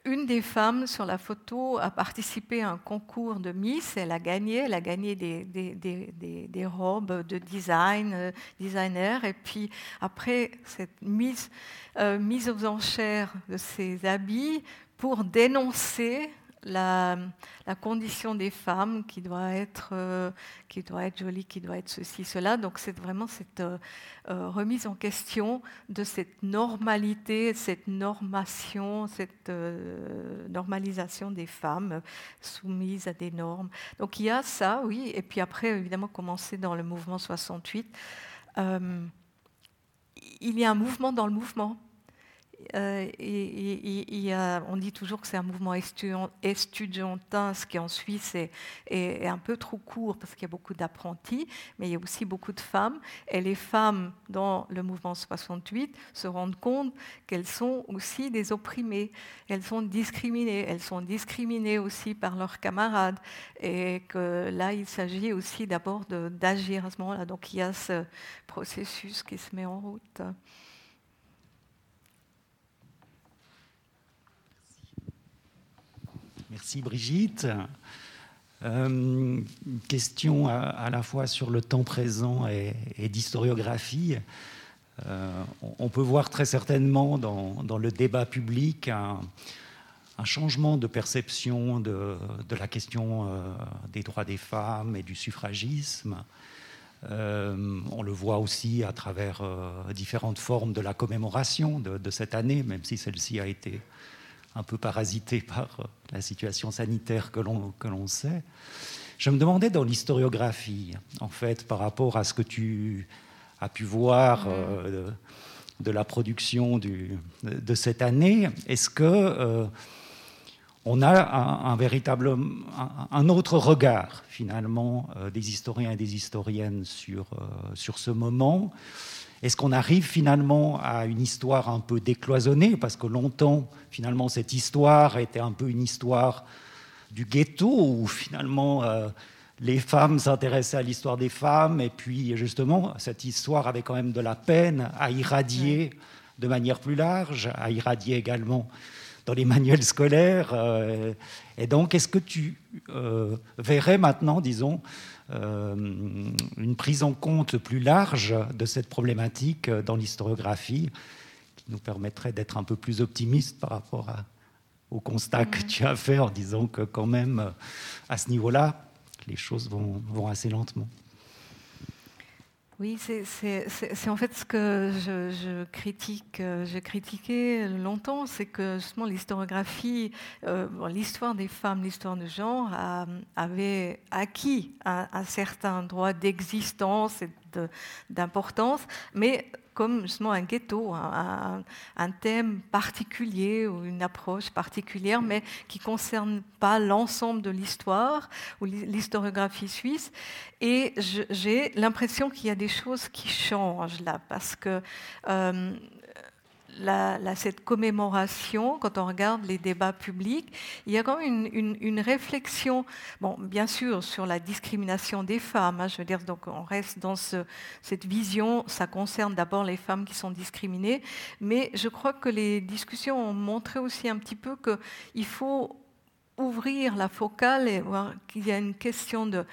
une des femmes sur la photo a participé à un concours de Miss. Elle a gagné, elle a gagné des robes de design, designer. Et puis après cette mise, mise aux enchères de ses habits pour dénoncer la, condition des femmes qui doit être euh, qui doit être jolie, qui doit être ceci, cela. Donc c'est vraiment cette euh, euh, remise en question de cette normalité, cette normation, cette normalisation des femmes soumises à des normes. Donc il y a ça, oui. Et puis après, évidemment, commencer dans le mouvement 68. il y a un mouvement dans le mouvement euh, et, on dit toujours que c'est un mouvement estudiantin, ce qui en Suisse est, un peu trop court parce qu'il y a beaucoup d'apprentis, mais il y a aussi beaucoup de femmes. Et les femmes dans le mouvement 68 se rendent compte qu'elles sont aussi des opprimées, elles sont discriminées, elles sont discriminées aussi par leurs camarades. Et que là, il s'agit aussi d'abord d'agir à ce moment-là. Donc il y a ce processus qui se met en route. Merci Brigitte. Euh, question à, la fois sur le temps présent et, d'historiographie. Euh, on peut voir très certainement dans, le débat public un, changement de perception de, la question euh, des droits des femmes et du suffragisme. on le voit aussi à travers différentes formes de la commémoration de cette année, même si celle-ci a été un peu parasité par euh, la situation sanitaire que l'on, que l'on sait. Je me demandais dans l'historiographie, en fait, par rapport à ce que tu as pu voir euh, de, la production du, de cette année, est-ce que euh, on a un, véritable, un, autre regard finalement des historiens et des historiennes sur, sur ce moment? Est-ce qu'on arrive finalement à une histoire un peu décloisonnée? Parce que longtemps, finalement, cette histoire était un peu une histoire du ghetto, où finalement euh, les femmes s'intéressaient à l'histoire des femmes, et puis justement, cette histoire avait quand même de la peine à irradier de manière plus large, à irradier également dans les manuels scolaires. Euh, et donc, est-ce que tu euh, verrais maintenant, disons, une prise en compte plus large de cette problématique dans l'historiographie, qui nous permettrait d'être un peu plus optimiste par rapport au constat que tu as fait en disant que quand même, à ce niveau-là, les choses vont assez lentement. Oui, c'est en fait ce que je, critique. Euh, j'ai critiqué longtemps, c'est que justement l'historiographie, euh, l'histoire des femmes, l'histoire du genre avait acquis un certain droit d'existence et d'importance, mais comme justement un ghetto, un, thème particulier ou une approche particulière, mais qui ne concerne pas l'ensemble de l'histoire ou l'historiographie suisse. Et j'ai l'impression qu'il y a des choses qui changent là, parce que euh, cette commémoration, quand on regarde les débats publics, il y a quand même une, réflexion, bon, bien sûr, sur la discrimination des femmes. Hein, je veux dire, donc on reste dans cette vision, ça concerne d'abord les femmes qui sont discriminées, mais je crois que les discussions ont montré aussi un petit peu qu'il faut ouvrir la focale et voir qu'il y a une question de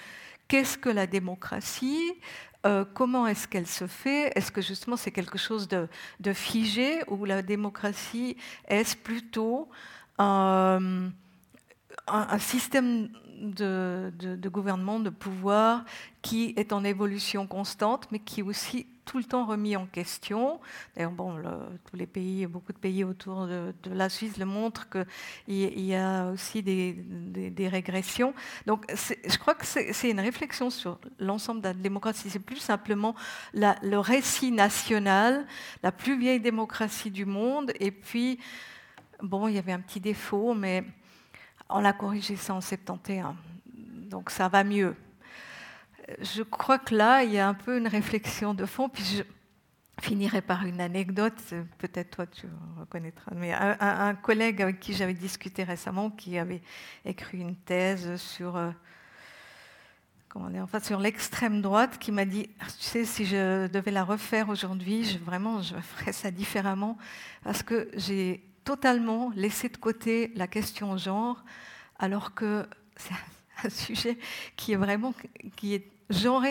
qu'est-ce que la démocratie euh, comment est-ce qu'elle se fait? Est-ce que justement c'est quelque chose de, figé ou la démocratie est plutôt un, système de, gouvernement, de pouvoir qui est en évolution constante, mais qui aussi tout le temps remis en question. D'ailleurs, bon, tous les pays, beaucoup de pays autour de, la Suisse le montrent qu'il y a aussi des, régressions. Donc, je crois que c'est une réflexion sur l'ensemble de la démocratie. C'est plus simplement le récit national, la plus vieille démocratie du monde. Et puis, bon, il y avait un petit défaut, mais on l'a corrigé ça en 71. Donc, ça va mieux je crois que là, il y a un peu une réflexion de fond. Puis je finirai par une anecdote, peut-être toi tu reconnaîtras. Mais un, collègue avec qui j'avais discuté récemment, qui avait écrit une thèse sur, euh, enfin, sur l'extrême droite, qui m'a dit, tu sais, si je devais la refaire aujourd'hui, je, vraiment, je ferais ça différemment, parce que j'ai totalement laissé de côté la question genre, alors que c'est un sujet qui est vraiment qui est genre,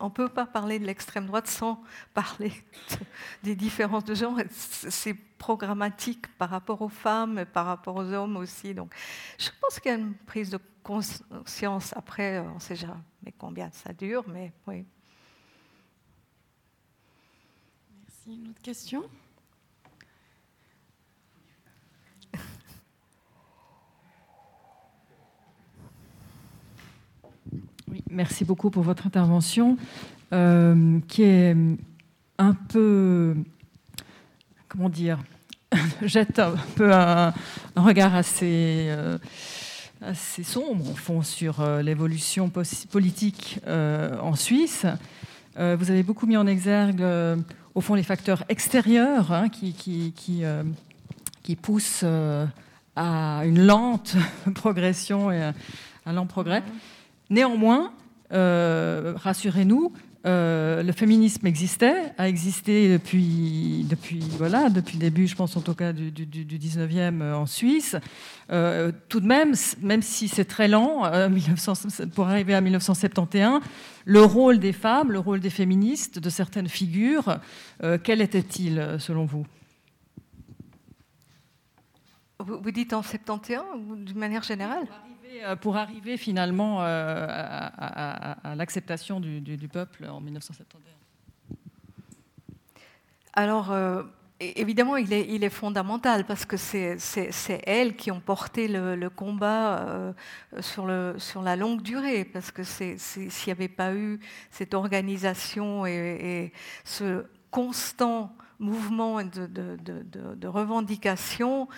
on ne peut pas parler de l'extrême droite sans parler des différences de genre. C'est programmatique par rapport aux femmes, par rapport aux hommes aussi. Donc, je pense qu'il y a une prise de conscience. Après, on ne sait jamais combien ça dure, mais oui. Merci. Une autre question? Merci beaucoup pour votre intervention, euh, qui est un peu, comment dire, jette un peu un, regard assez, euh, assez, sombre, au fond, sur euh, l'évolution politique en Suisse. vous avez beaucoup mis en exergue, au fond, les facteurs extérieurs hein, qui, poussent à une lente progression et un lent progrès. Néanmoins, euh, rassurez-nous, euh, le féminisme existait, a existé depuis, depuis, voilà, depuis le début, je pense en tout cas du, du, 19e euh, en Suisse. tout de même, même si c'est très lent, pour arriver à 1971, le rôle des femmes, le rôle des féministes, de certaines figures, quel était-il selon vous? Vous dites en 71 ou d'une manière générale? Pour arriver finalement euh, à, l'acceptation du, peuple en 1971 Alors, euh, évidemment, il est, fondamental parce que c'est elles qui ont porté le, combat sur, la longue durée. Parce que s'il n'y avait pas eu cette organisation et ce constant mouvement de, de, de, revendication,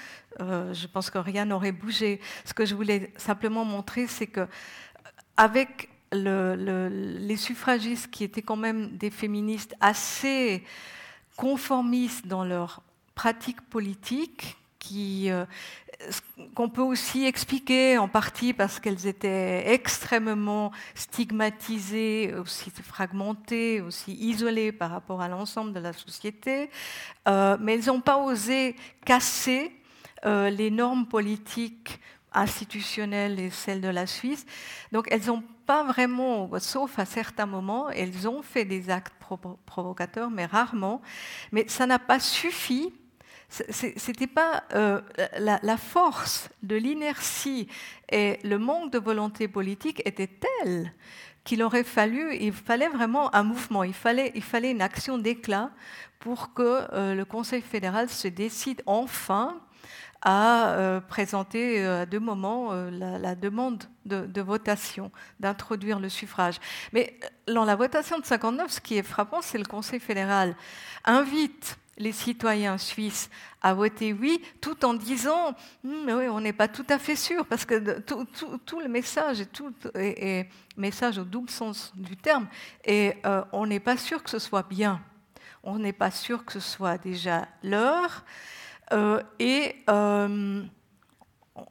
euh, je pense que rien n'aurait bougé. Ce que je voulais simplement montrer, c'est que avec les suffragistes qui étaient quand même des féministes assez conformistes dans leur pratique politique, euh, qu'on peut aussi expliquer en partie parce qu'elles étaient extrêmement stigmatisées, aussi fragmentées, aussi isolées par rapport à l'ensemble de la société, euh, mais elles n'ont pas osé casser euh, les normes politiques institutionnelles et celles de la Suisse. Donc elles n'ont pas vraiment, sauf à certains moments, elles ont fait des actes provocateurs, mais rarement. Mais ça n'a pas suffi c'était pas euh, la, force de l'inertie et le manque de volonté politique était tel qu'il aurait fallu, il fallait vraiment un mouvement, il fallait, il fallait une action d'éclat pour que euh, le Conseil fédéral se décide enfin à euh, présenter à deux moments la, demande de, de votation, d'introduire le suffrage. Mais dans la votation de 59, ce qui est frappant, c'est le Conseil fédéral invite les citoyens suisses à voter oui, tout en disant hmm, oui, on n'est pas tout à fait sûr, parce que tout, le message est, tout, message au double sens du terme, et euh, on n'est pas sûr que ce soit bien, on n'est pas sûr que ce soit déjà l'heure, euh, et euh,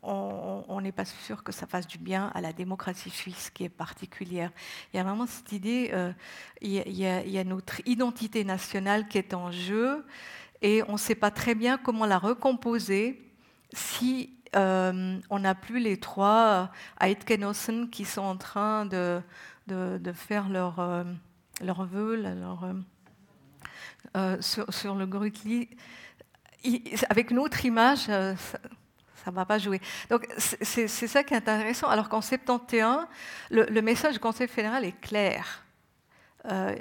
on n'est pas sûr que ça fasse du bien à la démocratie suisse qui est particulière. Il y a vraiment cette idée, euh, il, y a, notre identité nationale qui est en jeu et on ne sait pas très bien comment la recomposer si euh, on n'a plus les trois Eidgenossen qui sont en train de, faire leur, euh, leur vœu sur, le Grutli. Avec une autre image, ça ne va pas jouer. Donc c'est ça qui est intéressant. Alors qu'en 71, le, message du Conseil fédéral est clair. Euh,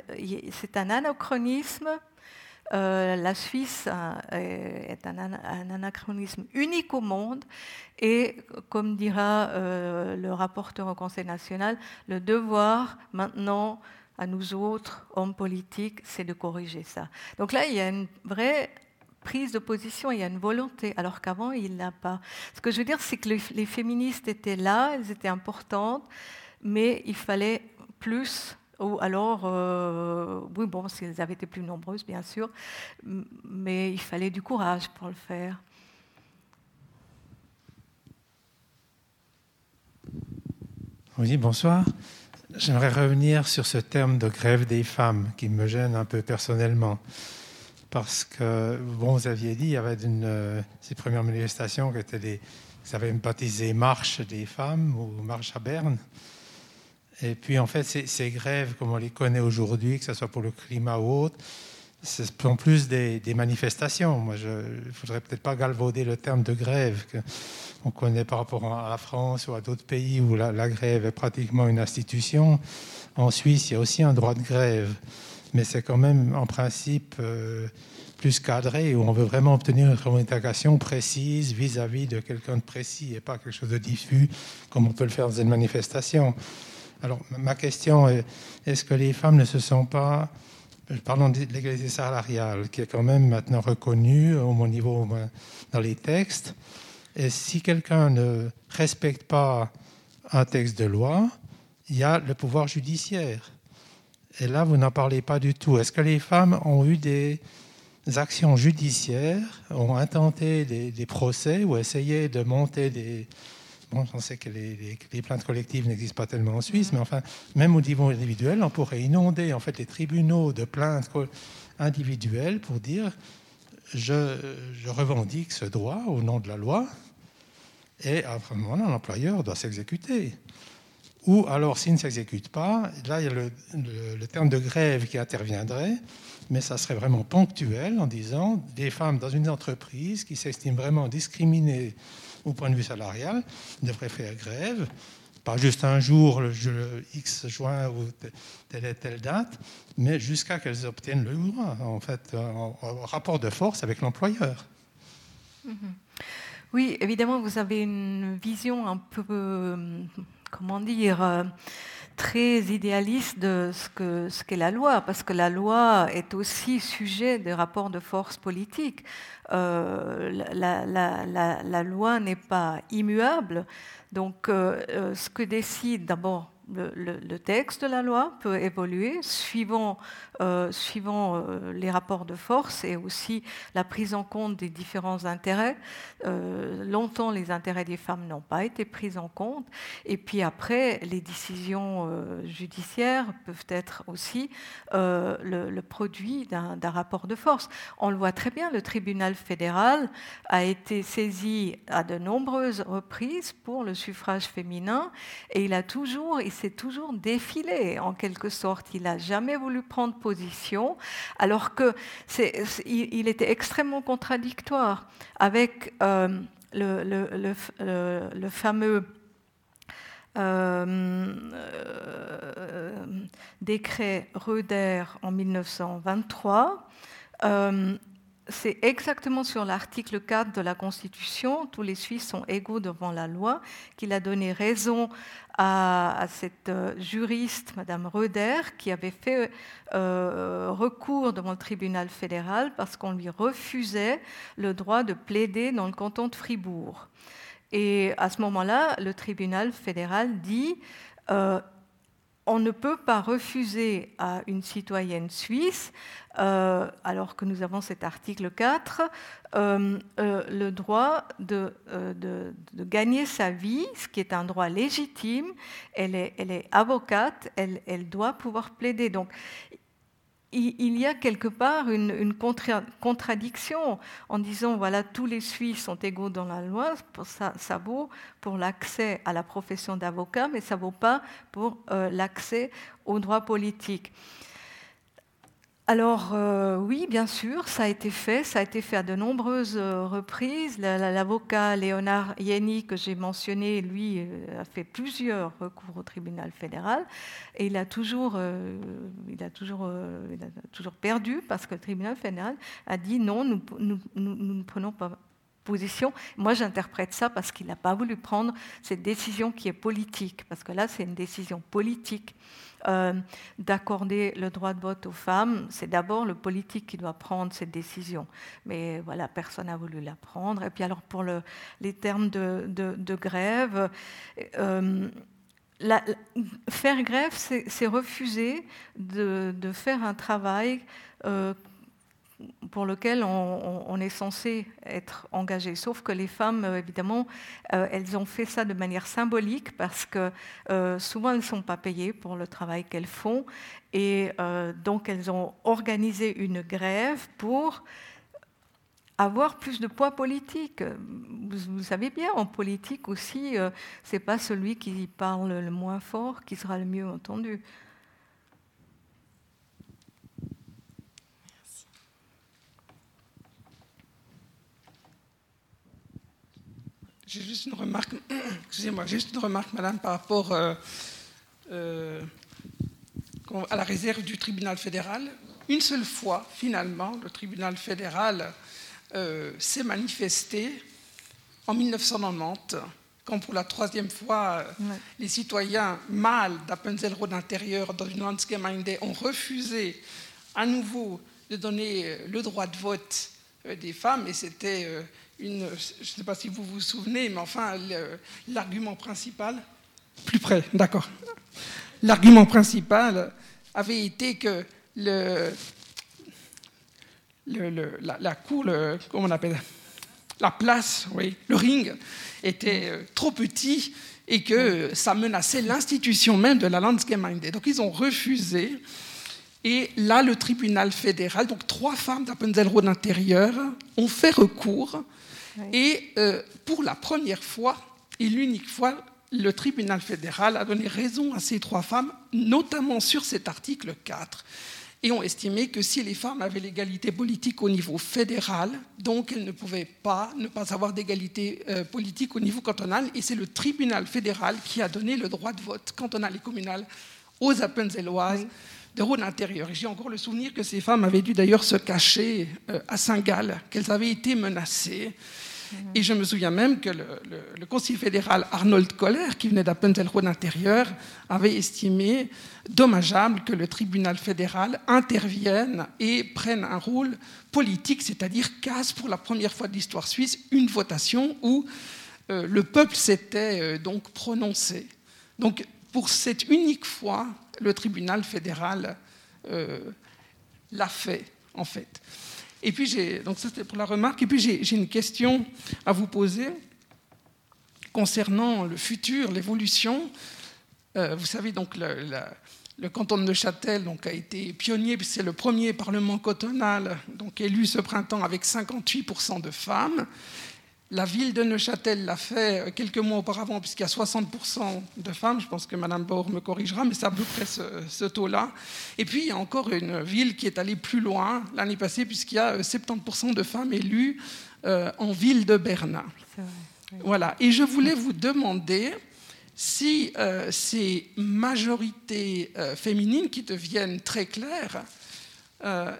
c'est un anachronisme. Euh, la Suisse est un, anachronisme unique au monde et, comme dira euh, le rapporteur au Conseil national, le devoir maintenant à nous autres, hommes politiques, c'est de corriger ça. Donc là, il y a une vraie prise de position, il y a une volonté, alors qu'avant, il n'a pas. Ce que je veux dire, c'est que les féministes étaient là, elles étaient importantes, mais il fallait plus. Ou alors, euh, oui, bon, si elles avaient été plus nombreuses, bien sûr, mais il fallait du courage pour le faire. Oui, bonsoir. J'aimerais revenir sur ce terme de grève des femmes qui me gêne un peu personnellement parce que, bon, vous aviez dit, il y avait euh, ces premières manifestations qui étaient des, vous avez baptisé Marche des femmes ou Marche à Berne. Et puis, en fait, ces, grèves, comme on les connaît aujourd'hui, que ce soit pour le climat ou autre, ce sont plus des, manifestations. Moi, je ne voudrais peut-être pas galvauder le terme de grève qu'on connaît par rapport à la France ou à d'autres pays où la, grève est pratiquement une institution. En Suisse, il y a aussi un droit de grève, mais c'est quand même en principe euh, plus cadré, où on veut vraiment obtenir une communication précise vis-à-vis de quelqu'un de précis et pas quelque chose de diffus comme on peut le faire dans une manifestation. Alors, ma question est, est-ce que les femmes ne se sont pas, parlons de l'égalité salariale, qui est quand même maintenant reconnue au niveau dans les textes, et si quelqu'un ne respecte pas un texte de loi, il y a le pouvoir judiciaire. Et là, vous n'en parlez pas du tout. Est-ce que les femmes ont eu des actions judiciaires, ont intenté des, procès ou essayé de monter des, Bon, on sait que les, plaintes collectives n'existent pas tellement en Suisse, mais enfin, même au niveau individuel, on pourrait inonder en fait les tribunaux de plaintes individuelles pour dire je, revendique ce droit au nom de la loi, et à un moment, l'employeur doit s'exécuter. Ou alors, s'il ne s'exécute pas, là, il y a le, terme de grève qui interviendrait, mais ça serait vraiment ponctuel en disant des femmes dans une entreprise qui s'estiment vraiment discriminées au point de vue salarial, devraient faire grève, pas juste un jour, le, X juin ou telle et telle date, mais jusqu'à qu'elles obtiennent le droit, en fait, en, rapport de force avec l'employeur. Mhm. Oui, évidemment, vous avez une vision un peu, euh, comment dire, euh, très idéaliste de ce qu'est la loi, parce que la loi est aussi sujet des rapports de force politique. Euh, la, loi n'est pas immuable, donc euh, ce que décide d'abord le, texte de la loi peut évoluer suivant, euh, suivant euh, les rapports de force et aussi la prise en compte des différents intérêts. Euh, longtemps, les intérêts des femmes n'ont pas été pris en compte. Et puis après, les décisions judiciaires peuvent être aussi le, produit d'un rapport de force. On le voit très bien, le tribunal fédéral a été saisi à de nombreuses reprises pour le suffrage féminin et il a toujours toujours défilé en quelque sorte. Il n'a jamais voulu prendre position, alors que il, était extrêmement contradictoire avec euh, le, le, fameux euh, euh, décret Röder en 1923 c'est exactement sur l'article 4 de la Constitution, tous les Suisses sont égaux devant la loi, qu'il a donné raison à, cette euh, juriste, Madame Röder, qui avait fait euh, recours devant le tribunal fédéral parce qu'on lui refusait le droit de plaider dans le canton de Fribourg. Et à ce moment-là, le tribunal fédéral dit euh, on ne peut pas refuser à une citoyenne suisse, euh, alors que nous avons cet article 4, euh, euh, le droit de, gagner sa vie, ce qui est un droit légitime. Elle est, avocate, elle, doit pouvoir plaider. Il y a quelque part une, contradiction en disant voilà tous les Suisses sont égaux dans la loi, ça, vaut pour l'accès à la profession d'avocat, mais ça vaut pas pour euh, l'accès aux droits politiques. Alors euh, oui, bien sûr, ça a été fait, ça a été fait à de nombreuses euh, reprises. L'avocat Léonard Yenny, que j'ai mentionné, lui, euh, a fait plusieurs recours au tribunal fédéral et il a toujours, perdu parce que le tribunal fédéral a dit non, nous, nous ne prenons pas position. Moi, j'interprète ça parce qu'il n'a pas voulu prendre cette décision qui est politique, parce que là, c'est une décision politique. Euh, d'accorder le droit de vote aux femmes, c'est d'abord le politique qui doit prendre cette décision. Mais voilà, personne n'a voulu la prendre. Et puis alors pour le, les termes de, grève, euh, faire grève, c'est refuser de, de, faire un travail euh, pour lequel on, est censé être engagé. Sauf que les femmes, euh, évidemment, euh, elles ont fait ça de manière symbolique parce que euh, souvent elles ne sont pas payées pour le travail qu'elles font. Et donc elles ont organisé une grève pour avoir plus de poids politique. vous, savez bien, en politique aussi, euh, c'est pas celui qui parle le moins fort qui sera le mieux entendu. J'ai juste une remarque, excusez-moi, juste une remarque, madame, par rapport euh, euh, à la réserve du tribunal fédéral. Une seule fois, finalement, le tribunal fédéral euh, s'est manifesté en 1990, quand pour la troisième fois, les citoyens mâles d'Appenzell-Rhodes intérieur dans une Landsgemeinde ont refusé à nouveau de donner le droit de vote des femmes, et c'était je ne sais pas si vous vous souvenez, mais enfin, l'argument principal, plus près, d'accord. L'argument principal avait été que le, la, cour, comment on appelle, la place, oui, le ring, était euh, trop petit et que ça menaçait l'institution même de la Landsgemeinde. Donc ils ont refusé. Et là, le tribunal fédéral, donc trois femmes d'Appenzell-Rhodes intérieur, ont fait recours et euh, pour la première fois et l'unique fois, le tribunal fédéral a donné raison à ces trois femmes, notamment sur cet article 4, et ont estimé que si les femmes avaient l'égalité politique au niveau fédéral, donc elles ne pouvaient pas ne pas avoir d'égalité euh, politique au niveau cantonal, et c'est le tribunal fédéral qui a donné le droit de vote cantonal et communal aux Appenzelloises de Rhône intérieur. J'ai encore le souvenir que ces femmes avaient dû d'ailleurs se cacher euh, à Saint-Gall, qu'elles avaient été menacées. Mhm. Et je me souviens même que le, conseiller fédéral Arnold Koller, qui venait d'Appenzell-Rhône intérieur, avait estimé dommageable que le tribunal fédéral intervienne et prenne un rôle politique, c'est-à-dire casse pour la première fois de l'histoire suisse une votation où euh, le peuple s'était euh, donc prononcé. Donc pour cette unique fois, le tribunal fédéral euh, l'a fait, en fait. Et puis, j'ai, donc ça c'était pour la remarque, et puis j'ai, une question à vous poser concernant le futur, l'évolution. Euh, vous savez, donc, le, canton de Neuchâtel donc, a été pionnier, c'est le premier parlement cantonal donc, élu ce printemps avec 58% de femmes. La ville de Neuchâtel l'a fait euh, quelques mois auparavant, puisqu'il y a 60% de femmes. Je pense que Mme Baur me corrigera, mais c'est à peu près ce, taux-là. Et puis, il y a encore une ville qui est allée plus loin l'année passée, puisqu'il y a 70% euh, de femmes élues euh, en ville de Bernin. Voilà. Et je voulais vous demander si ces majorités féminines qui deviennent très claires,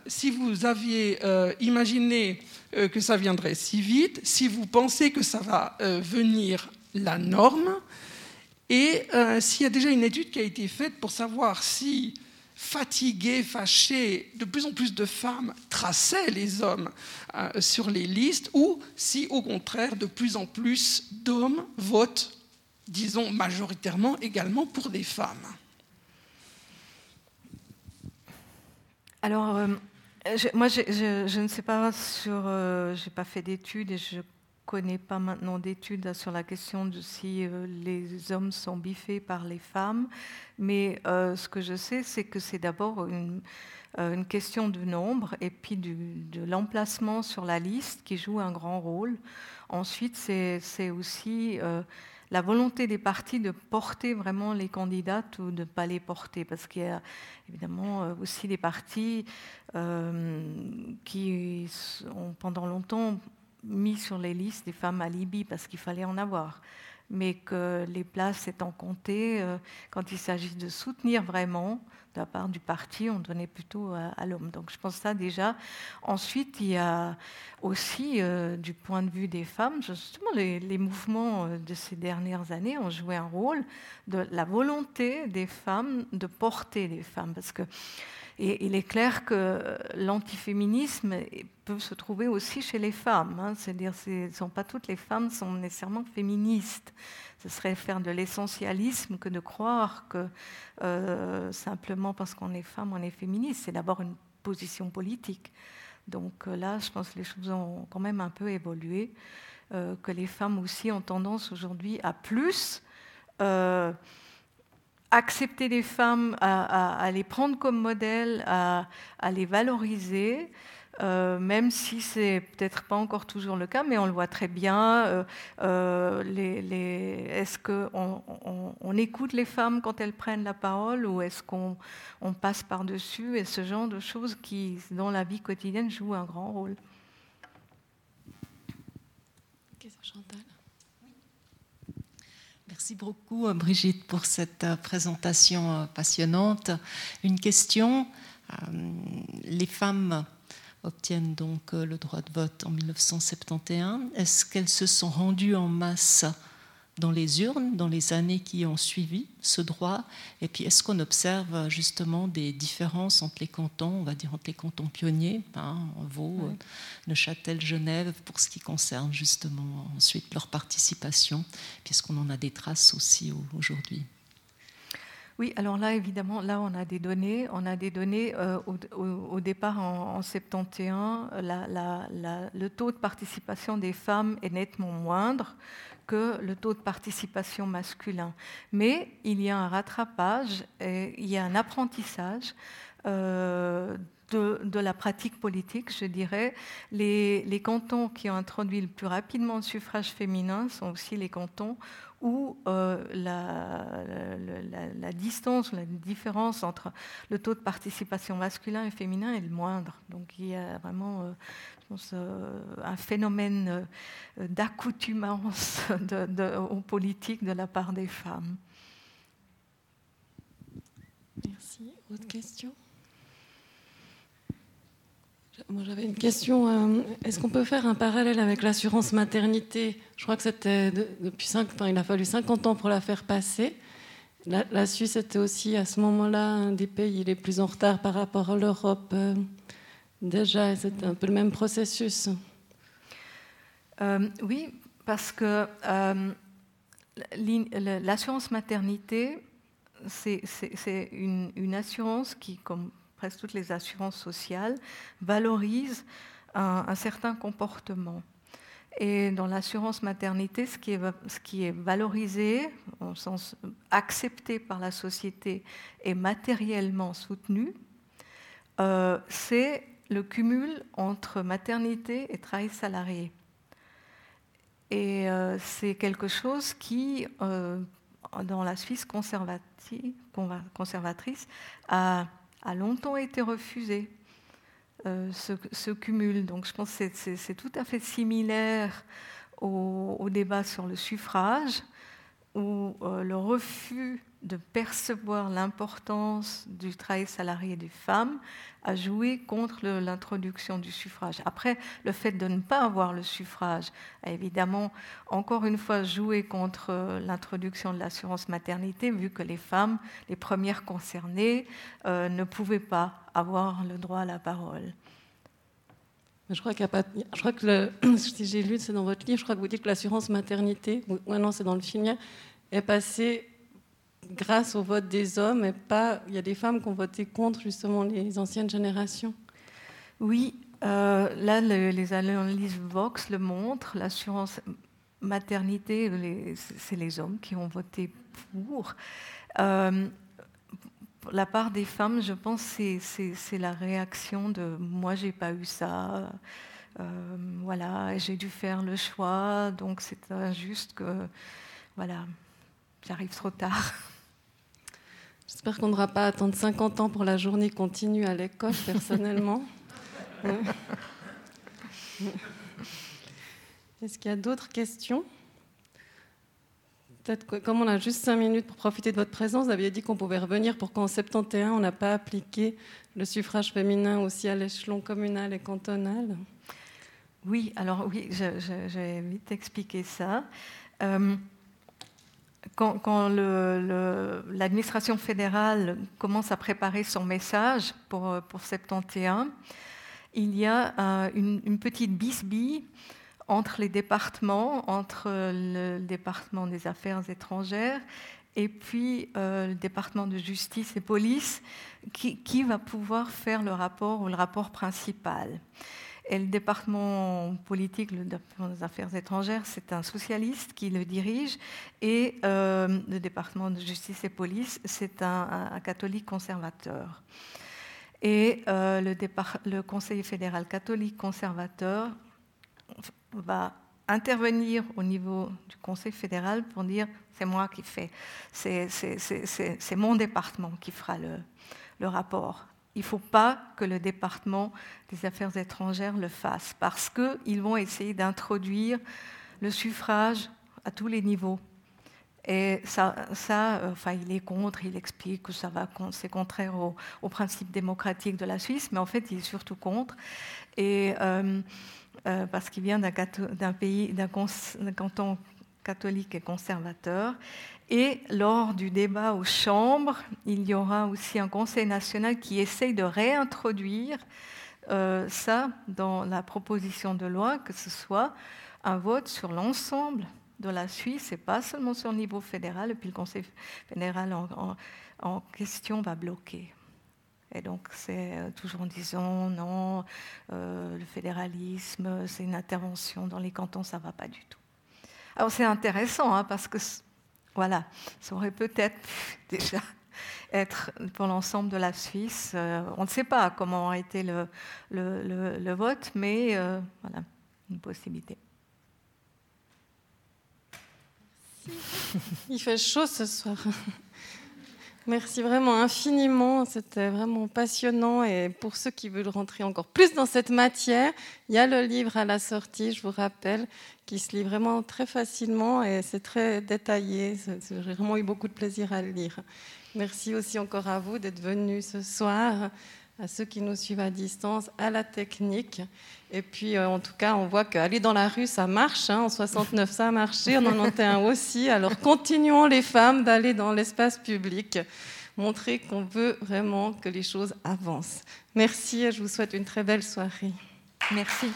si vous aviez imaginé euh, que ça viendrait si vite, si vous pensez que ça va euh, venir la norme, et euh, s'il y a déjà une étude qui a été faite pour savoir si fatigués, fâchés, de plus en plus de femmes traçaient les hommes sur les listes, ou si au contraire de plus en plus d'hommes votent, disons majoritairement également pour des femmes. Alors, euh, moi, je, ne sais pas sur. Euh, j'ai pas fait d'études et je connais pas maintenant d'études sur la question de si euh, les hommes sont biffés par les femmes. Mais ce que je sais, c'est que c'est d'abord une, question de nombre et puis de l'emplacement sur la liste qui joue un grand rôle. Ensuite, c'est aussi la volonté des partis de porter vraiment les candidates ou de ne pas les porter, parce qu'il y a évidemment euh, aussi des partis euh, qui ont pendant longtemps mis sur les listes des femmes à Libye parce qu'il fallait en avoir mais que les places étant comptées, euh, quand il s'agit de soutenir vraiment de la part du parti, on donnait plutôt à, l'homme. Donc je pense ça déjà. Ensuite, il y a aussi, euh, du point de vue des femmes, justement, les, les, mouvements euh, de ces dernières années ont joué un rôle de la volonté des femmes de porter les femmes. Parce que et il est clair que l'antiféminisme peut se trouver aussi chez les femmes. Hein. C'est-à-dire, ce sont pas toutes les femmes sont nécessairement féministes. Ce serait faire de l'essentialisme que de croire que euh, simplement parce qu'on est femme, on est féministe. C'est d'abord une position politique. Donc euh, là, je pense que les choses ont quand même un peu évolué, euh, que les femmes aussi ont tendance aujourd'hui à plus accepter les femmes, à, les prendre comme modèle, à, les valoriser. euh, même si c'est peut-être pas encore toujours le cas, mais on le voit très bien. Euh, euh, est-ce qu'on on, écoute les femmes quand elles prennent la parole ou est-ce qu'on on passe par-dessus et ce genre de choses qui, dans la vie quotidienne, jouent un grand rôle? Merci beaucoup, Brigitte, pour cette présentation passionnante. Une question. Les femmes obtiennent donc euh, le droit de vote en 1971. Est-ce qu'elles se sont rendues en masse dans les urnes dans les années qui ont suivi ce droit Et puis est-ce qu'on observe euh, justement des différences entre les cantons, on va dire entre les cantons pionniers, hein, Vaud, euh, Neuchâtel, Genève, pour ce qui concerne justement ensuite leur participation Puis est-ce qu'on en a des traces aussi aujourd'hui? Oui, alors là, évidemment, là, on a des données. On a des données euh, au, départ en, 71. le taux de participation des femmes est nettement moindre que le taux de participation masculin. Mais il y a un rattrapage, et il y a un apprentissage. Euh, de, la pratique politique, je dirais. Les, les, cantons qui ont introduit le plus rapidement le suffrage féminin sont aussi les cantons où euh, la, distance, la différence entre le taux de participation masculin et féminin est le moindre. Donc il y a vraiment euh, euh, un phénomène d'accoutumance aux politiques de la part des femmes. Merci. Autre question? Moi, j'avais une question. Euh, est-ce qu'on peut faire un parallèle avec l'assurance maternité? Je crois que c'était depuis 5 ans. Il a fallu 50 ans pour la faire passer. La, Suisse était aussi à ce moment-là un des pays les plus en retard par rapport à l'Europe. Euh, déjà, c'était un peu le même processus. Euh, oui, parce que l'assurance maternité, c'est une, une, assurance qui, comme presque toutes les assurances sociales, valorisent un, certain comportement. Et dans l'assurance maternité, ce qui, est, valorisé, au sens accepté par la société et matériellement soutenu, euh, c'est le cumul entre maternité et travail salarié. Et euh, c'est quelque chose qui, euh, dans la Suisse conservatrice, a a longtemps été refusé, euh, ce, cumul. Donc je pense que c'est tout à fait similaire au, débat sur le suffrage, où euh, le refus de percevoir l'importance du travail salarié des femmes a joué contre l'introduction du suffrage. Après, le fait de ne pas avoir le suffrage a évidemment encore une fois joué contre euh, l'introduction de l'assurance maternité, vu que les femmes, les premières concernées, euh, ne pouvaient pas avoir le droit à la parole. Je crois, pas, je crois que si j'ai lu, c'est dans votre livre, je crois que vous dites que l'assurance maternité, ou non, c'est dans le film, est passée grâce au vote des hommes et pas. Il y a des femmes qui ont voté contre justement les anciennes générations. Oui, euh, là les analyses Vox le montrent. L'assurance maternité, c'est les hommes qui ont voté pour. Euh, la part des femmes, je pense, c'est la réaction de moi, j'ai pas eu ça. Euh, voilà, j'ai dû faire le choix, donc c'est injuste que, voilà, j'arrive trop tard. J'espère qu'on n'aura pas à attendre 50 ans pour la journée continue à l'école, personnellement. Est-ce qu'il y a d'autres questions? Peut-être que, comme on a juste 5 minutes pour profiter de votre présence, vous aviez dit qu'on pouvait revenir pour qu'en 71, on n'a pas appliqué le suffrage féminin aussi à l'échelon communal et cantonal. Oui, alors oui, j'ai vite expliqué ça. Euh, quand, l'administration fédérale commence à préparer son message pour, pour 71, il y a euh, une, petite bisbille entre les départements, entre le département des affaires étrangères et puis euh, le département de justice et police, qui, qui, va pouvoir faire le rapport ou le rapport principal. Et le département politique, le département des affaires étrangères, c'est un socialiste qui le dirige. Et euh, le département de justice et police, c'est un, catholique conservateur. Et euh, le, le Conseil fédéral catholique conservateur va intervenir au niveau du Conseil fédéral pour dire c'est moi qui fais, c'est mon département qui fera le rapport. Il ne faut pas que le département des affaires étrangères le fasse parce qu'ils vont essayer d'introduire le suffrage à tous les niveaux. Et ça, euh, il est contre, il explique que ça va, c'est contraire au, au, principe démocratique de la Suisse, mais en fait, il est surtout contre. Et euh, euh, parce qu'il vient d'un pays, d'un canton catholique et conservateur. Et lors du débat aux chambres, il y aura aussi un conseil national qui essaye de réintroduire euh, ça dans la proposition de loi, que ce soit un vote sur l'ensemble de la Suisse et pas seulement sur le niveau fédéral, et puis le Conseil fédéral en question va bloquer. Et donc, c'est euh, toujours en disant non, euh, le fédéralisme, c'est une intervention dans les cantons, ça ne va pas du tout. Alors, c'est intéressant hein, parce que, voilà, ça aurait peut-être déjà être pour l'ensemble de la Suisse. Euh, on ne sait pas comment a été le, le, le, vote, mais voilà, une possibilité. Il fait chaud ce soir. Merci vraiment infiniment, c'était vraiment passionnant et pour ceux qui veulent rentrer encore plus dans cette matière, il y a le livre à la sortie, je vous rappelle, qui se lit vraiment très facilement et c'est très détaillé, j'ai vraiment eu beaucoup de plaisir à le lire. Merci aussi encore à vous d'être venus ce soir à ceux qui nous suivent à distance, à la technique. Et puis, euh, en tout cas, on voit qu'aller dans la rue, ça marche. Hein. En 69, ça a marché. En 91 aussi. Alors, continuons les femmes d'aller dans l'espace public, montrer qu'on veut vraiment que les choses avancent. Merci et je vous souhaite une très belle soirée. Merci.